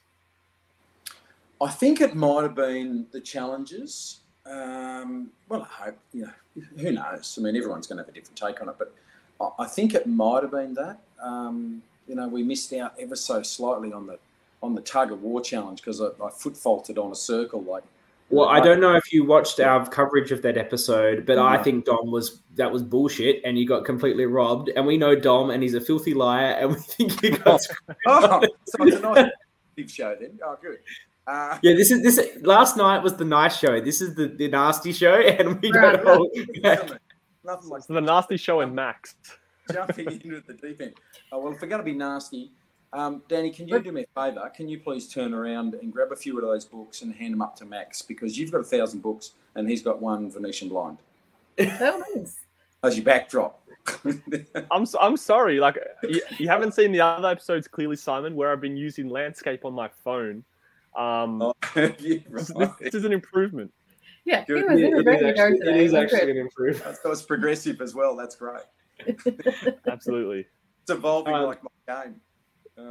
I think it might have been the challenges. Um, well, I hope you know. Who knows? I mean, everyone's going to have a different take on it, but I think it might have been that. Um, you know, we missed out ever so slightly on the on the tug of war challenge because I, I, foot faulted on a circle like. Well, I don't know if you watched our coverage of that episode, but I think Dom was that was bullshit, and you got completely robbed. And we know Dom, and he's a filthy liar, and we (laughs) think you got. (laughs) oh, so it's a nice show then. Oh, good. Uh, yeah, this is this. Last night was the nice show. This is the, the nasty show, (laughs) and we right. got nothing like the nasty show and Max jumping into the deep end. Oh, well, if we're going to be nasty, um, Danny, can you do me a favour? Can you please turn around and grab a few of those books and hand them up to Max because you've got a thousand books and he's got one Venetian blind. Oh, nice. As your backdrop. (laughs) I'm I'm sorry. Like you, (laughs) you, haven't seen the other episodes clearly, Simon, where I've been using landscape on my phone. Um, oh, (laughs) yeah, right. this, this, is an improvement. Yeah, Good. it, it, it, is actually, it is actually an improvement. So it's progressive as well. That's great. Absolutely. It's evolving um, like my game.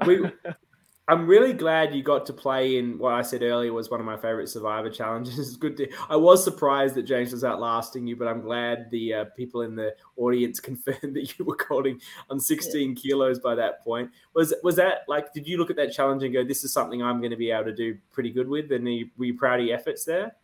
We (laughs) I'm really glad you got to play in what I said earlier was one of my favorite Survivor challenges. (laughs) It's good to. I was surprised that James was outlasting you, but I'm glad the uh, people in the audience (laughs) confirmed that you were caught on 16 yeah. kilos by that point. Was was that like? Did you look at that challenge and go, "This is something I'm going to be able to do pretty good with"? And were you proud of your efforts there?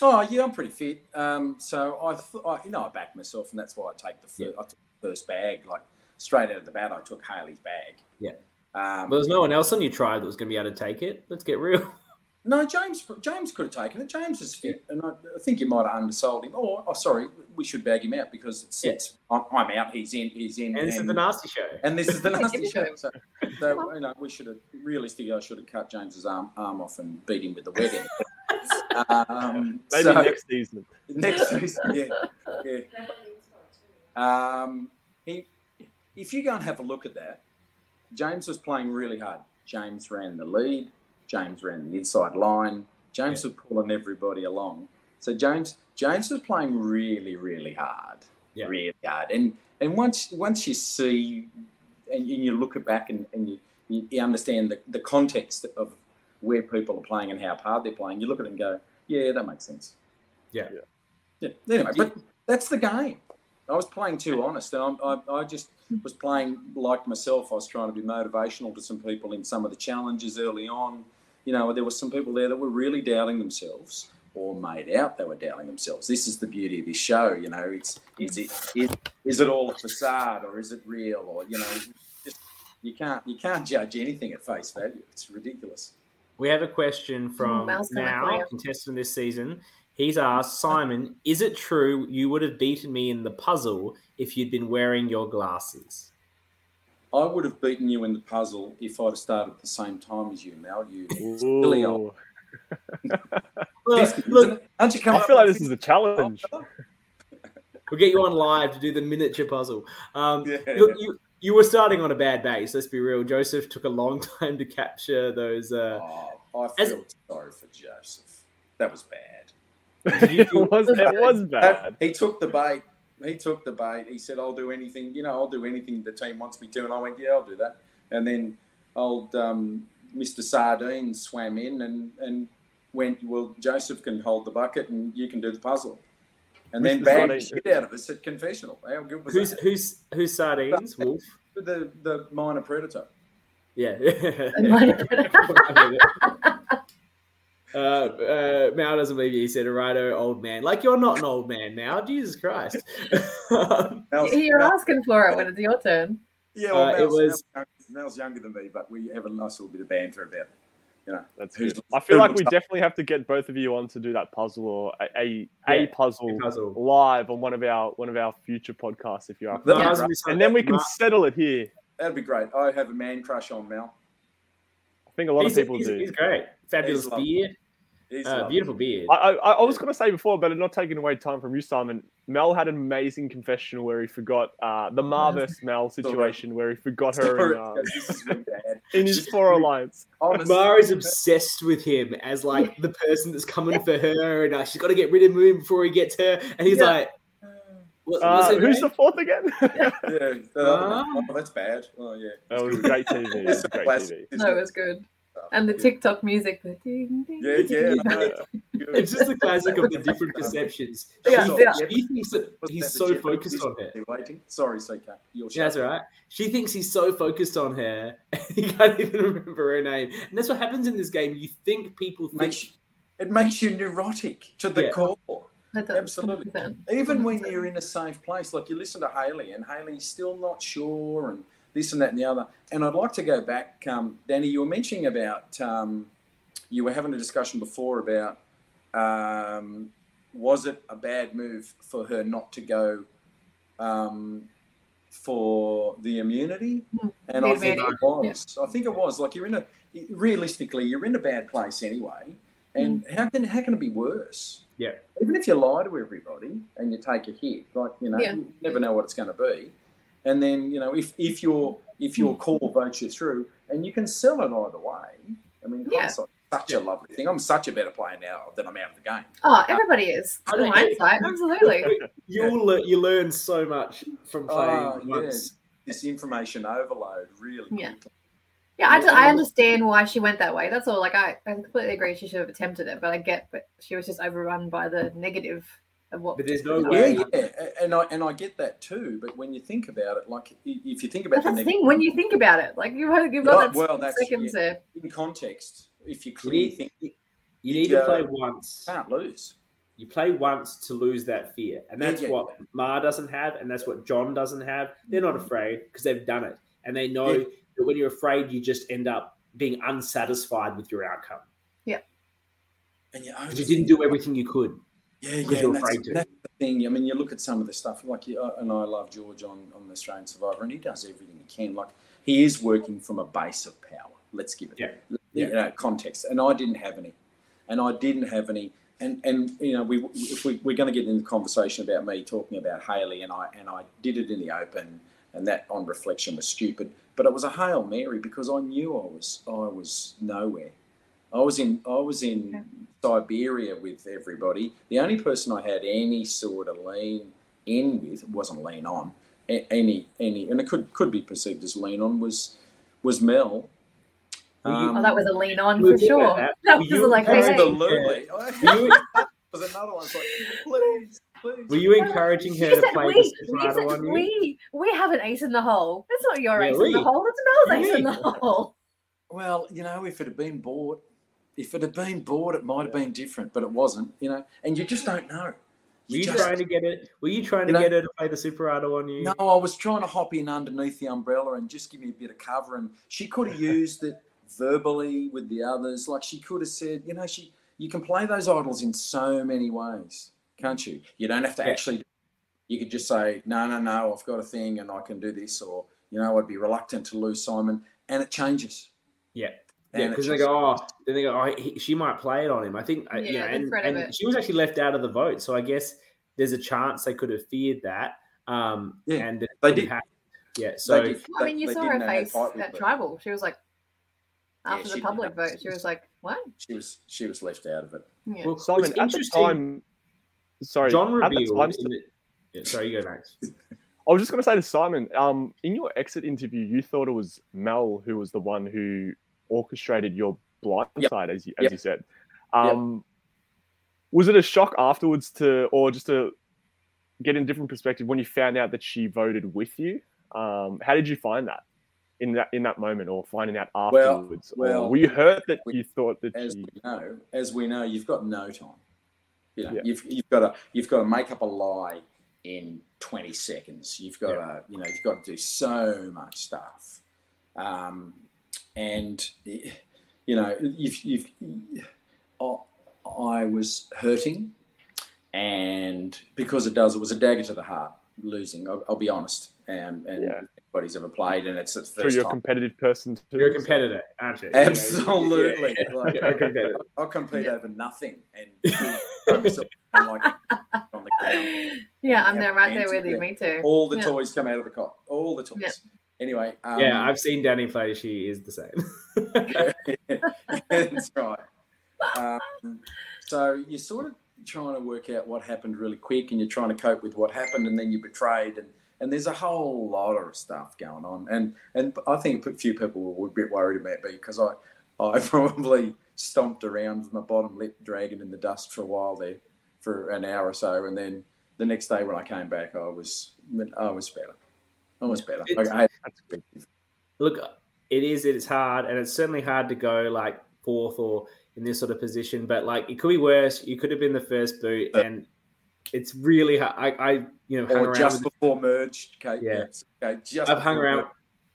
Oh yeah, I'm pretty fit. Um, so I, th- I, you know, I backed myself, and that's why I take the first, yeah. I took the first bag like straight out of the bat. I took Haley's bag. Yeah. Um, there's no one else on your tribe that was going to be able to take it. Let's get real. (laughs) No, James. James could have taken it. James is fit, and I, I think you might have undersold him. Or, oh, sorry, we should bag him out because it's, yeah. it's I'm, I'm, out. He's in. He's in. And this is the nasty show. And this is the (laughs) nasty show. So, so, you know, we should have realistically, I should have cut James's arm arm off and beat him with the wedding. um, Maybe so, next season. Next season, yeah, yeah. Um, he, if you go and have a look at that, James was playing really hard. James ran the lead. James ran the inside line. James yeah. was pulling everybody along. So James James was playing really, really hard. Yeah. Really hard. And and once once you see and you look at back and, and you, you understand the, the context of where people are playing and how hard they're playing, you look at it and go, yeah, that makes sense. Yeah. Yeah. yeah. Anyway, but that's the game. I was playing too honest. I, I, I just was playing like myself. I was trying to be motivational to some people in some of the challenges early on. You know, there were some people there that were really doubting themselves or made out they were doubting themselves. This is the beauty of this show. You know, it's is it is, is it all a facade or is it real or you know, just you can't you can't judge anything at face value. It's ridiculous. We have a question from now contestant this season. He's asked Simon, "Is it true you would have beaten me in the puzzle if you'd been wearing your glasses?" I would have beaten you in the puzzle if I'd have started at the same time as you, Mel. You silly old. (laughs) look, look, aren't you coming I feel like this is a challenge. (laughs) we'll get you on live to do the miniature puzzle. Um, yeah. you, you, you, were starting on a bad base. Let's be real. Joseph took a long (laughs) time to capture those. Uh, oh, I feel as, sorry for Joseph. That was bad (laughs) it was it was bad. He took the bait. He took the bait. He said, "I'll do anything. You know, I'll do anything the team wants me to." And I went, "Yeah, I'll do that." And then old um, Mr. Sardine swam in and and went, "Well, Joseph can hold the bucket and you can do the puzzle." And then bagged the shit out of us at confessional. How good was who's, that? Who's who's sardines? Wolf. The the minor predator. Yeah. minor predator. (laughs) (laughs) Uh, uh, Mao doesn't believe you. He said, "Righto, old man." Like you're not an old man now. Jesus Christ. (laughs) you're asking for it when it's your turn. Yeah, well, uh, it was. Mel's younger than me, but we have a nice little bit of banter about. You know, that's who's. I feel like we definitely have to get both of you on to do that puzzle or a a, yeah, a, puzzle, a puzzle, live on one of our one of our future podcasts if you're up. Yeah. And then we can settle it here. That'd be great. I have a man crush on Mel. I think a lot he's, of people he's, do. He's great. Fabulous beard. Uh, beautiful beard. I, I, I was going to say before, but not taking away time from you, Simon. Mel had an amazing confessional where he forgot uh, the Marvis Mel situation where he forgot her in, um, (laughs) in his Four Alliance. Mar is (laughs) obsessed with him as like the person that's coming for her, and uh, she's got to get rid of him before he gets her. And he's yeah. like, what, uh, who's the fourth again? (laughs) yeah, uh, oh, that's bad. Oh yeah, that was great TV. It was great TV. No, it was good and the TikTok music. The ding, ding, yeah, yeah. (laughs) it's just a classic of the different perceptions. Yeah, she, yeah. she thinks that he's so focused on her. Waiting. Sorry, CK. You're yeah, that's right. She thinks he's so focused on her, (laughs) he can't even remember her name. And that's what happens in this game. You think people think. Makes you, it makes you neurotic to the yeah. core. Absolutely. Even when you're in a safe place, like you listen to Haley, and Haley's still not sure, and this and that and the other. And I'd like to go back, um, Danny. You were mentioning about um, you were having a discussion before about um, was it a bad move for her not to go um, for the immunity? Hmm. And I think it was. I think it was. Like you're in a realistically, you're in a bad place anyway. And mm. how can how can it be worse? Yeah. Even if you lie to everybody and you take a hit, like you know, yeah. you never know what it's going to be. And then you know, if if your if your hmm. call votes you through, and you can sell it either way. I mean, yeah. such a lovely thing. I'm such a better player now that I'm out of the game. Oh, everybody is. In hindsight, absolutely. you learn, you learn so much from oh, playing oh, once. Yeah. This information overload really yeah. Quickly. Yeah, I, I understand why she went that way. That's all. Like, I, I completely agree. She should have attempted it, but I get, but she was just overrun by the negative of what. But there's no way. Yeah, yeah, and I and I get that too. But when you think about it, like if you think about that's the, the thing, when you think about it, like you've, you've got right, that well, that's, seconds yeah, In context, if you clearly think you need to play once, can't lose. You play once to lose that fear, and that's yeah, yeah. what Ma doesn't have, and that's what John doesn't have. They're not mm-hmm. afraid because they've done it, and they know that when you're afraid, you just end up being unsatisfied with your outcome. Yeah. And you, you didn't do everything you could. Yeah, yeah. That's, to. that's the thing. I mean, you look at some of the stuff, like, uh, and I love George on, on the Australian Survivor, and he does everything he can. Like, he is working from a base of power. Let's give it yeah. You know, context. And I didn't have any. And I didn't have any. And, and you know, we, if we, we're going to get into the conversation about me talking about Haley and I, and I did it in the open, and that on reflection was stupid. But it was a hail mary because I knew I was I was nowhere. I was in I was in Siberia with everybody. The only person I had any sort of lean in with wasn't lean on any any, and it could could be perceived as lean on was was Mel. Um, oh, that was a lean on for sure. That, (laughs) that was like absolutely. (laughs) was another one. like, please, please. Were you encouraging her to play we, the on you? We we have an ace in the hole. It's not your really? ace in the hole. It's Mel's ace in the hole. Well, you know, if it had been bought, if it had been bought, it might have been different, but it wasn't. You know, and you just don't know. You were you just, trying to get it? Were you trying to know, get her to play the super idol on you? No, I was trying to hop in underneath the umbrella and just give me a bit of cover. And she could have (laughs) used it verbally with the others. Like she could have said, you know, she you can play those idols in so many ways, can't you? You don't have to yeah. actually. You could just say, no, no, no, I've got a thing and I can do this, or you know, I'd be reluctant to lose Simon, and it changes. Yeah. Yeah, because they go, oh, then they go, oh, he, she might play it on him. I think, uh, yeah, you know, and, and she was actually left out of the vote, so I guess there's a chance they could have feared that. Um, yeah, and they did. Happen. Yeah, so did, I mean, you saw her face at tribal. She was like, after yeah, the public vote, she was like, "What?" She was she was left out of it. Yeah. Well, Simon, at the time, sorry, John revealed. Time, the, yeah, sorry, you go next. (laughs) I was just going to say to Simon, um, in your exit interview, you thought it was Mel who was the one who orchestrated your blind yep. side, as you as yep. you said. Um. Was it a shock afterwards to, or just to get in a different perspective when you found out that she voted with you? Um, how did you find that? in that in that moment or finding out afterwards? Well, well were you hurt that we, you thought that as you... we know, as we know, you've got no time. You know, yeah. you've you've got to you've got to make up a lie in 20 seconds. You've got yeah. to you know you've got to do so much stuff, um, and you know you've you've. I was hurting, and because it does, it was a dagger to the heart losing. I'll, I'll be honest, and, and yeah anybody's ever played, and it's its first. So you're a competitive person. Too. You're a competitor, aren't you? Absolutely. (laughs) Yeah. Like, I'll compete over nothing and like on the ground. Yeah, I'm there right there with you. Me too. All the yeah. toys come out of the cot. All the toys. Anyway. Um, yeah, I've seen Danny play. She is the same. (laughs) That's right. Um, so you're sort of trying to work out what happened really quick, and you're trying to cope with what happened, and then you're betrayed, and and there's a whole lot of stuff going on. And and I think a few people were a bit worried about me because I I (laughs) probably stomped around with my bottom lip dragging in the dust for a while there for an hour or so, and then the next day when I came back, I was I was better. I was better. I, look, it is it's hard, and it's certainly hard to go like fourth or in this sort of position. But like it could be worse. You could have been the first boot, and it's really hard. I, I you know, or just before merge. Okay, yeah. Okay, just I've hung around.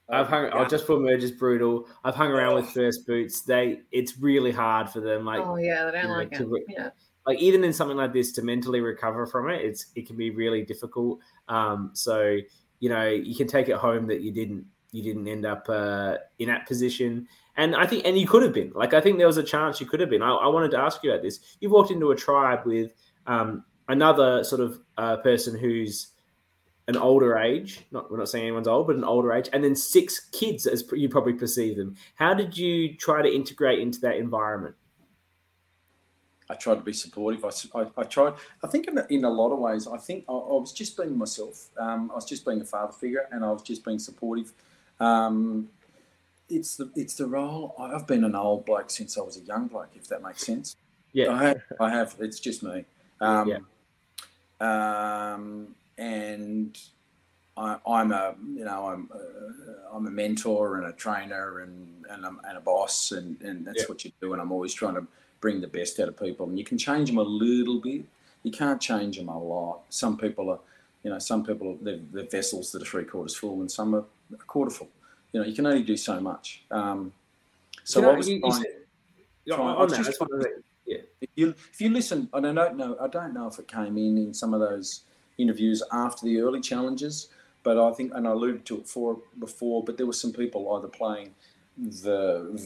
I've hung. Yeah. just put merge is brutal. I've hung around with first boots. They, it's really hard for them. Like, oh yeah, they don't like it. To, yeah. Like even in something like this, to mentally recover from it, it's it can be really difficult. Um, so you know, you can take it home that you didn't you didn't end up uh, in that position. And I think, and you could have been. Like, I think there was a chance you could have been. I, I wanted to ask you about this. You've walked into a tribe with um, another sort of uh, person who's an older age. Not we're not saying anyone's old, but an older age, and then six kids, as you probably perceive them. How did you try to integrate into that environment? I tried to be supportive. I, I, I tried. I think in, in, a lot of ways, I think I, I was just being myself. Um, I was just being a father figure, and I was just being supportive. Um, it's the it's the role. I've been an old bloke since I was a young bloke. If that makes sense. Yeah, I have. I have it's just me. Um, yeah. Um, and I, am a you know I'm uh, I'm a mentor and a trainer and and, I'm, and a boss and, and that's yeah. what you do and I'm always trying to bring the best out of people. And you can change them a little bit. You can't change them a lot. Some people are you know some people they're, they're vessels that are three quarters full and some are a quarter full. You know you can only do so much. Um, so you know, I was you, trying, trying, on that, just, (laughs) yeah. if you if you listen I don't know I don't know if it came in in some of those interviews after the early challenges. But I think, and I alluded to it for before, but there were some people either playing the,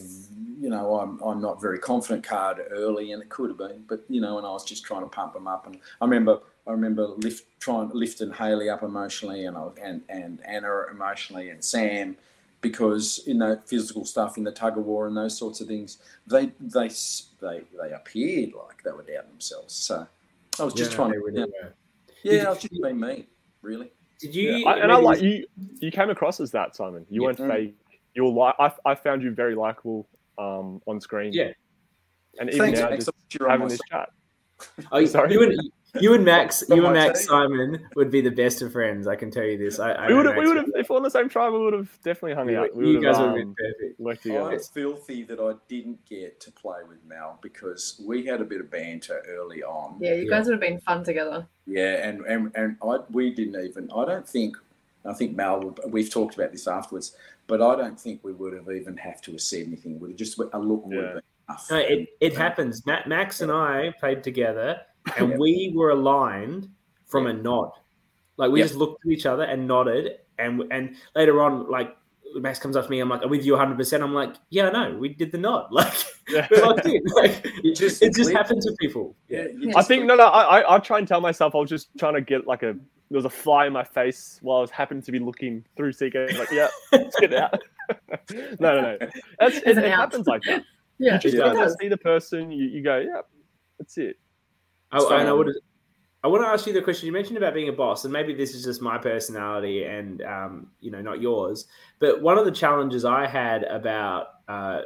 you know, I'm, I'm not very confident card early, and it could have been, but you know, and I was just trying to pump them up. And I remember, I remember lift trying lifting Haley up emotionally, and I, and and Anna emotionally, and Sam, because in that physical stuff, in the tug of war, and those sorts of things, they they they they appeared like they were doubting themselves. So I was just yeah, trying to. Really yeah, I was just being me, really. Did you? Yeah. I, and I like you. You came across as that, Simon. You yeah. weren't mm. fake. You were like. I, I found you very likable um, on screen. Yeah. And even Thanks, now, just having this chat. Oh, sorry. You and, you and Max, you and Max Simon would be the best of friends. I can tell you this. I, I we would have, we would have, if we're on the same tribe, we would have definitely hung out. We you guys would have been perfect. Worked together. I was filthy that I didn't get to play with Mel because we had a bit of banter early on. Yeah, you guys yeah. would have been fun together. Yeah, and and and I we didn't even. I don't think. I think Mal, we've talked about this afterwards, but I don't think we would have even have to have said anything. Would have just a look would have been enough. No, it, it happens. Matt, Max and I played together and we were aligned from a nod. Like we yep. just looked at each other and nodded, and and later on, like Max comes up to me, I'm like, "Are with you 100?" percent I'm like, "Yeah, no, we did the nod." (laughs) Like yeah. we're locked in. (laughs) Like it just it just happens to people. Yeah, I think no, no. I I try and tell myself I was just trying to get like a there was a fly in my face while I was happening to be looking through CK. Like, yeah, (laughs) let's get out. no, no, no. That's, it, it happens like that. Yeah, you just yeah. see the person. You, you go, yeah, that's it. Oh, I, so, I, would, I want to ask you the question you mentioned about being a boss, and maybe this is just my personality and um, you know not yours. But one of the challenges I had about uh,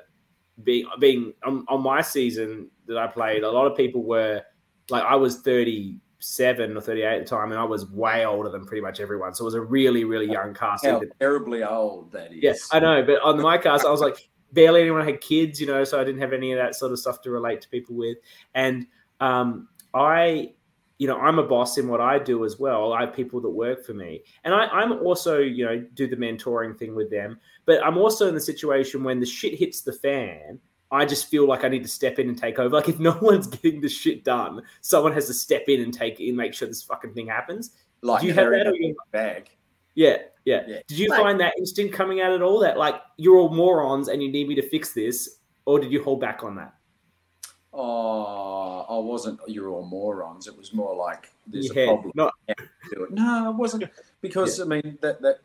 being being on, on my season that I played, a lot of people were like I was thirty seven or 38 at the time, and I was way older than pretty much everyone. So it was a really, really young cast. How terribly old that is. Yes, yeah, I know. But on my cast, I was like, barely anyone had kids, you know, so I didn't have any of that sort of stuff to relate to people with. And um, I, you know, I'm a boss in what I do as well. I have people that work for me, and I, I'm also, you know, do the mentoring thing with them. But I'm also in the situation when the shit hits the fan. I just feel like I need to step in and take over. (laughs) Like if no one's getting the shit done, someone has to step in and take it and make sure this fucking thing happens. Like do you have that in bag? Yeah, yeah, yeah. Did you like, find that instinct coming out at all? That like you're all morons and you need me to fix this, or did you hold back on that? Oh, I wasn't, you're all morons. It was more like there's yeah, a problem. Not... No, it wasn't (laughs) because yeah. I mean that that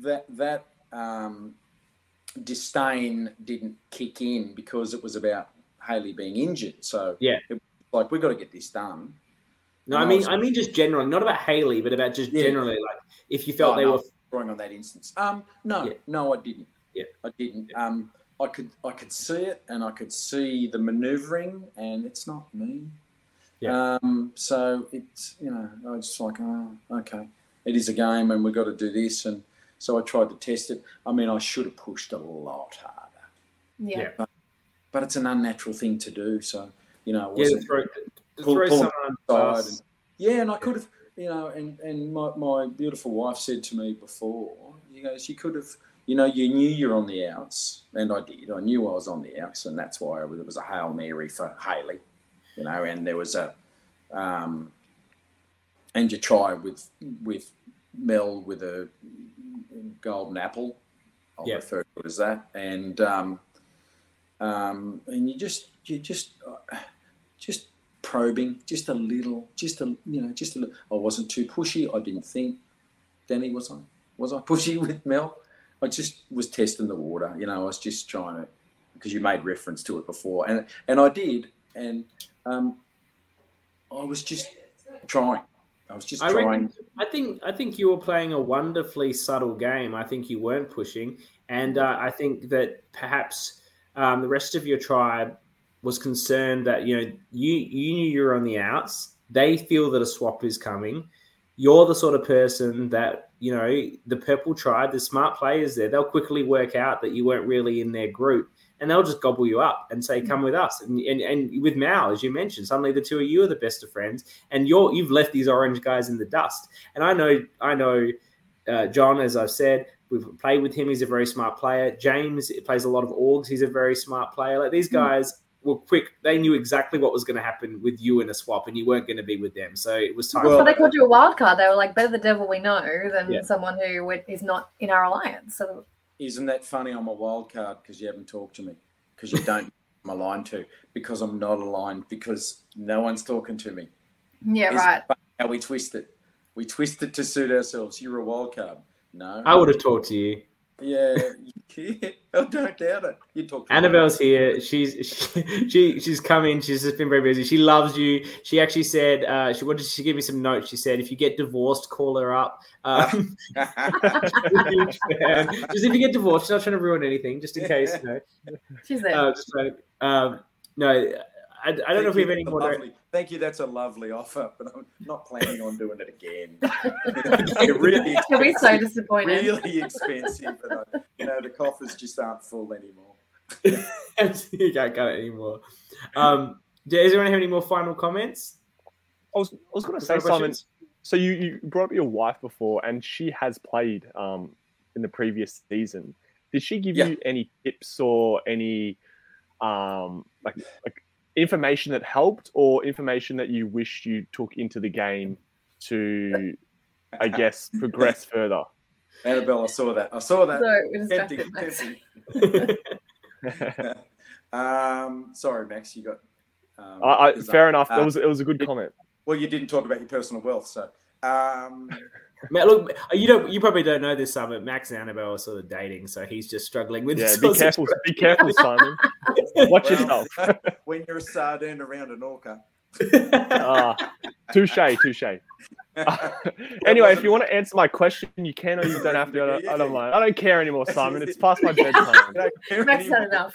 that that um, disdain didn't kick in because it was about Haley being injured. So yeah, it, like we've got to get this done. No, I mean, I, I mean just generally, not about Haley, but about just yeah. generally, like if you felt oh, they no, were drawing on that instance. Um, no, no, I didn't. Yeah, I didn't. Um, I could I could see it and I could see the manoeuvring and it's not me. Yeah. Um, so it's you know I was just like oh okay it is a game and we've got to do this and so I tried to test it. I mean I should have pushed a lot harder. Yeah. yeah. But, but, it's an unnatural thing to do. So you know yeah, throw, pull, throw pull aside and, yeah and I could have you know and and my, my beautiful wife said to me before you know, she could have. You know, you knew you're on the outs, and I did. I knew I was on the outs, and that's why was, it was a hail mary for Haley, You know, and there was a, um, and you try with with Mel with a golden apple. I'll yep. refer to it as that, and um, um, and you just you just uh, just probing just a little, just a you know, just a little. I wasn't too pushy. I didn't think. Danny, was I? Was I pushy (laughs) with Mel? I just was testing the water. You know, I was just trying to because you made reference to it before, and and I did, and um, I was just trying. I was just I trying. Reckon, I think I think you were playing a wonderfully subtle game. I think you weren't pushing, and uh, I think that perhaps um, the rest of your tribe was concerned that you know you you knew you were on the outs. They feel that a swap is coming. You're the sort of person that you know the purple tribe, the smart players there. They'll quickly work out that you weren't really in their group, and they'll just gobble you up and say, "Come with us." And and, and with Mal, as you mentioned, suddenly the two of you are the best of friends, and you're you've left these orange guys in the dust. And I know I know uh, John, as I've said, we've played with him. He's a very smart player. James plays a lot of orgs. He's a very smart player. Like these hmm. guys were quick. They knew exactly what was going to happen with you in a swap, and you weren't going to be with them. So it was time. Well, they called you a wild card. They were like, "Better the devil we know than yeah. someone who is not in our alliance." So isn't that funny? I'm a wild card because you haven't talked to me because you don't. I'm aligned to because I'm not aligned because no one's talking to me. Yeah, it's right. How we twist it. We twist it to suit ourselves. You're a wild card. No, I would have talked to you. Yeah, I (laughs) don't doubt it. You talk. Annabelle's here. She's she, (laughs) she she's coming. She's just been very busy. She loves you. She actually said uh, she wanted. She gave me some notes. She said if you get divorced, call her up. Um, (laughs) just if you get divorced, she's not trying to ruin anything. Just in case, you know. She's there. Uh, just like, um, no, I, I don't know if we have any more. Lovely, thank you. That's a lovely offer, but I'm not planning on doing it again. (laughs) it really (laughs) You'll be so disappointed. Really expensive. And you know, the coffers just aren't full anymore. (laughs) you can't cut it anymore. Um, does anyone have any more final comments? I was, I was going to say, Simon. So you, you brought up your wife before, and she has played um, in the previous season. Did she give yeah. you any tips or any um, like like information that helped or information that you wish you took into the game to, I guess, (laughs) progress further? Annabelle, I saw that. I saw that. Sorry, (laughs) (laughs) um, sorry, Max, you got. Um, I, I, fair enough. Uh, it was it was a good comment. Well, you didn't talk about your personal wealth, so. Um, look, you don't. You probably don't know this, Simon. but Max and Annabelle are sort of dating, so he's just struggling with. Yeah, be careful. Be careful, Simon. (laughs) Watch well, yourself. (laughs) when you're a sardine around an orca. uh, (laughs) touche, touche. Uh, anyway, if you want to answer my question, you can, or you don't have to. I don't, I don't mind. I don't care anymore, Simon. It's past my bedtime. Max had enough.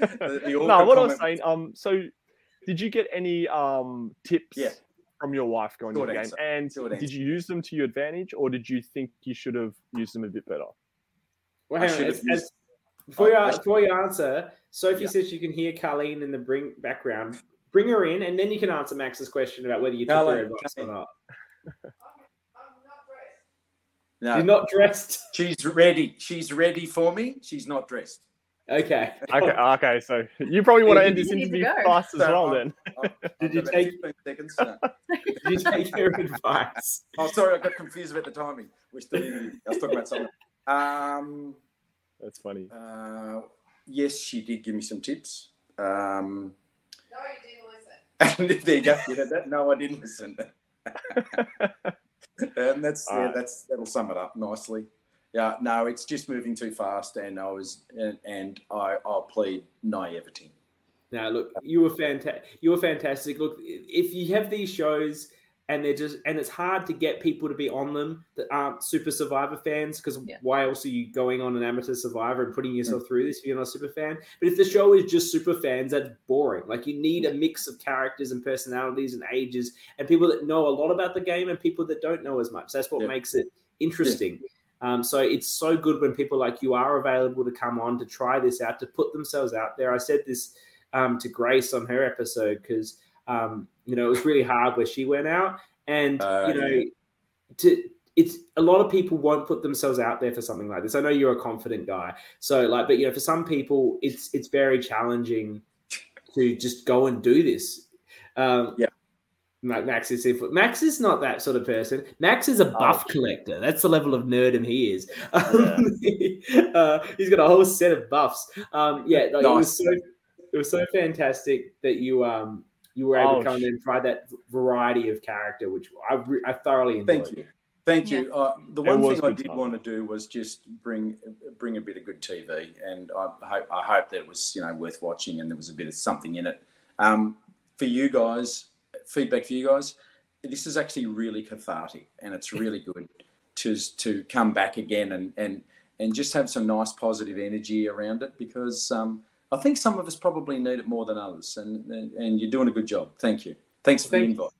no, what I was saying. Um, so did you get any um tips? Yeah from your wife going Short to the answer. game? And Short did answer. you use them to your advantage, or did you think you should have used them a bit better? Well, hang on. As, as, before, you, before you answer, Sophie yeah. says you can hear Carleen in the bring background. Bring her in, and then you can answer Max's question about whether you took her advice or not. (laughs) No, she's not dressed. (laughs) She's ready. She's ready for me. She's not dressed. Okay. Okay. Okay. So you probably want to end this interview fast as well, then. (laughs) did you take? Seconds, no. did you take your advice? Oh, sorry, I got confused about the timing. We're still I was talking about something. Um, That's funny. Uh, yes, she did give me some tips. Um, no, you didn't listen. (laughs) there you go. You heard that? No, I didn't listen. (laughs) and that's yeah, right. that's that'll sum it up nicely. Yeah, no, it's just moving too fast, and I was and, and I I'll plead naivety. Now, look, you were fantastic. You were fantastic. Look, if you have these shows and they're just and it's hard to get people to be on them that aren't super survivor fans because yeah. why else are you going on an amateur survivor and putting yourself through this if you're not a super fan but if the show is just super fans that's boring like you need a mix of characters and personalities and ages and people that know a lot about the game and people that don't know as much that's what yeah. makes it interesting. Um, so it's so good when people like you are available to come on to try this out, to put themselves out there. I said this um, to Grace on her episode because um, you know it was really hard where she went out, and uh, you know, to it's a lot of people won't put themselves out there for something like this. I know you're a confident guy, so like, but you know, for some people, it's it's very challenging to just go and do this. Um, yeah. Max is if Max is not that sort of person. Max is a oh, buff oh, collector. That's the level of nerdom he is. Yeah. (laughs) uh, he's got a whole set of buffs. Um, yeah, like, nice. it was so it was so fantastic that you um you were able oh, to come in and try that variety of character, which I I thoroughly enjoyed. Thank you. Thank you. Uh, the one thing I did want to do was just bring bring a bit of good TV, and I hope I hope that it was you know worth watching, and there was a bit of something in it. Um, for you guys, feedback for you guys. This is actually really cathartic, and it's really (laughs) good to to come back again and and and just have some nice positive energy around it because um, I think some of us probably need it more than others, and and, and you're doing a good job. Thank you. Thanks for thank, the invite.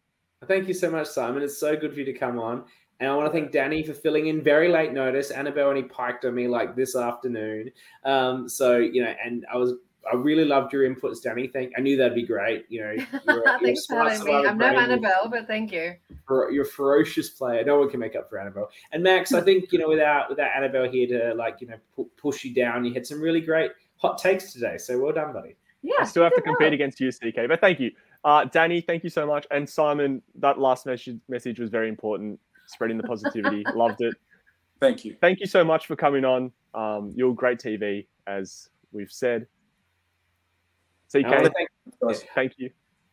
Thank you so much, Simon. It's so good for you to come on. And I want to thank Danny for filling in very late notice. Annabelle only piked on me like this afternoon. Um, so, you know, and I was I really loved your inputs, Danny. Thank I knew that'd be great. You know, (laughs) you're, thanks you're for having me. I'm no Annabelle, but thank you. You're a ferocious player. No one can make up for Annabelle. And Max, I think you know, without without Annabelle here to like you know pu- push you down, you had some really great hot takes today. So well done, buddy. Yeah, I still have to compete well. against you, CK. But thank you, uh, Danny. Thank you so much, and Simon. That last message message was very important. Spreading the positivity. (laughs) Loved it. Thank you. Thank you so much for coming on. Um, you're great TV, as we've said. CK, thank, thank you.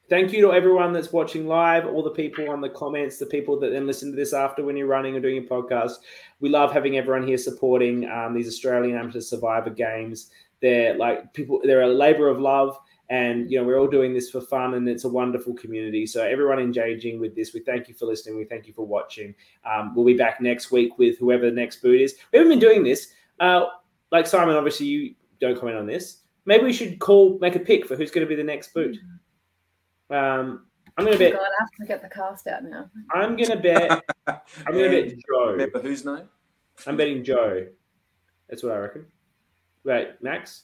Thank you to everyone that's watching live, all the people on the comments, the people that then listen to this after when you're running or doing your podcast. We love having everyone here supporting um, these Australian Amateur Survivor games. They're like people, they're a labor of love. And you know, we're all doing this for fun, and it's a wonderful community. So everyone engaging with this, we thank you for listening. We thank you for watching. Um, we'll be back next week with whoever the next boot is. We haven't been doing this. Uh, like Simon, obviously you don't comment on this. Maybe we should call, make a pick for who's going to be the next boot. Um, I'm going to bet. God, I have to get the cast out now. I'm going to bet. (laughs) I'm going to bet Joe. Remember whose name? I'm betting Joe. That's what I reckon. Right, Max.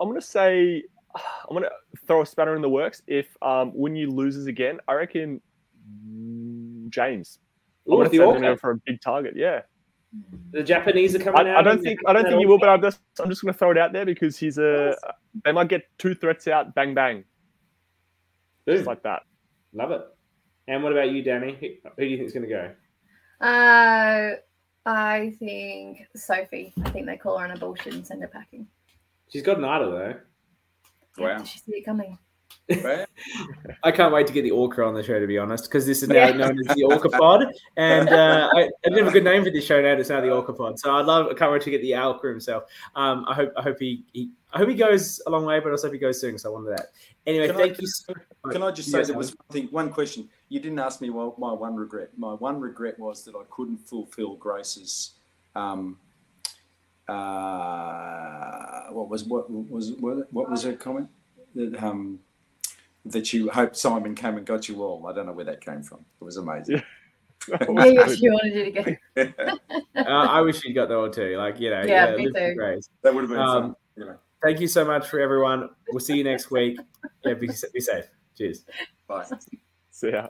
I'm going to say I'm gonna throw a spanner in the works. If um, you loses again, I reckon James. I'm gonna send him for a big target. Yeah. The Japanese are coming I, out. I don't think I don't think he will, but I'm just I'm just gonna throw it out there because he's a. They might get two threats out, bang bang. Boom. Just like that. Love it. And what about you, Danny? Who, who do you think is gonna go? Uh, I think Sophie. I think they call her on a bullshit and send her packing. She's got an idol though. Wow. Did she see it coming? (laughs) I can't wait to get the Orca on the show, to be honest, because this is now yeah. known as the Orca Pod, and uh, I, I, didn't have a good name for this show now. It's now the Orca Pod, so I'd love. I can't wait to get the Orca himself. Um, I hope. I hope he, he. I hope he goes a long way, but I also hope he goes soon. So I wanted that. Anyway, can thank I, you. So can I just say there was one thing, one question you didn't ask me? Well, my one regret. My one regret was that I couldn't fulfil Grace's. Um, uh, what was what was what, what was her comment? That um, that you hope Simon came and got you all. I don't know where that came from. It was amazing. (laughs) Maybe you wanted you to get. (laughs) uh, I wish you got the all too. Like you know, yeah, yeah me too. Grace. That would have been um, fun. You know. Thank you so much for everyone. We'll see you next week. Yeah, be, be safe. Cheers. Bye. (laughs) See ya.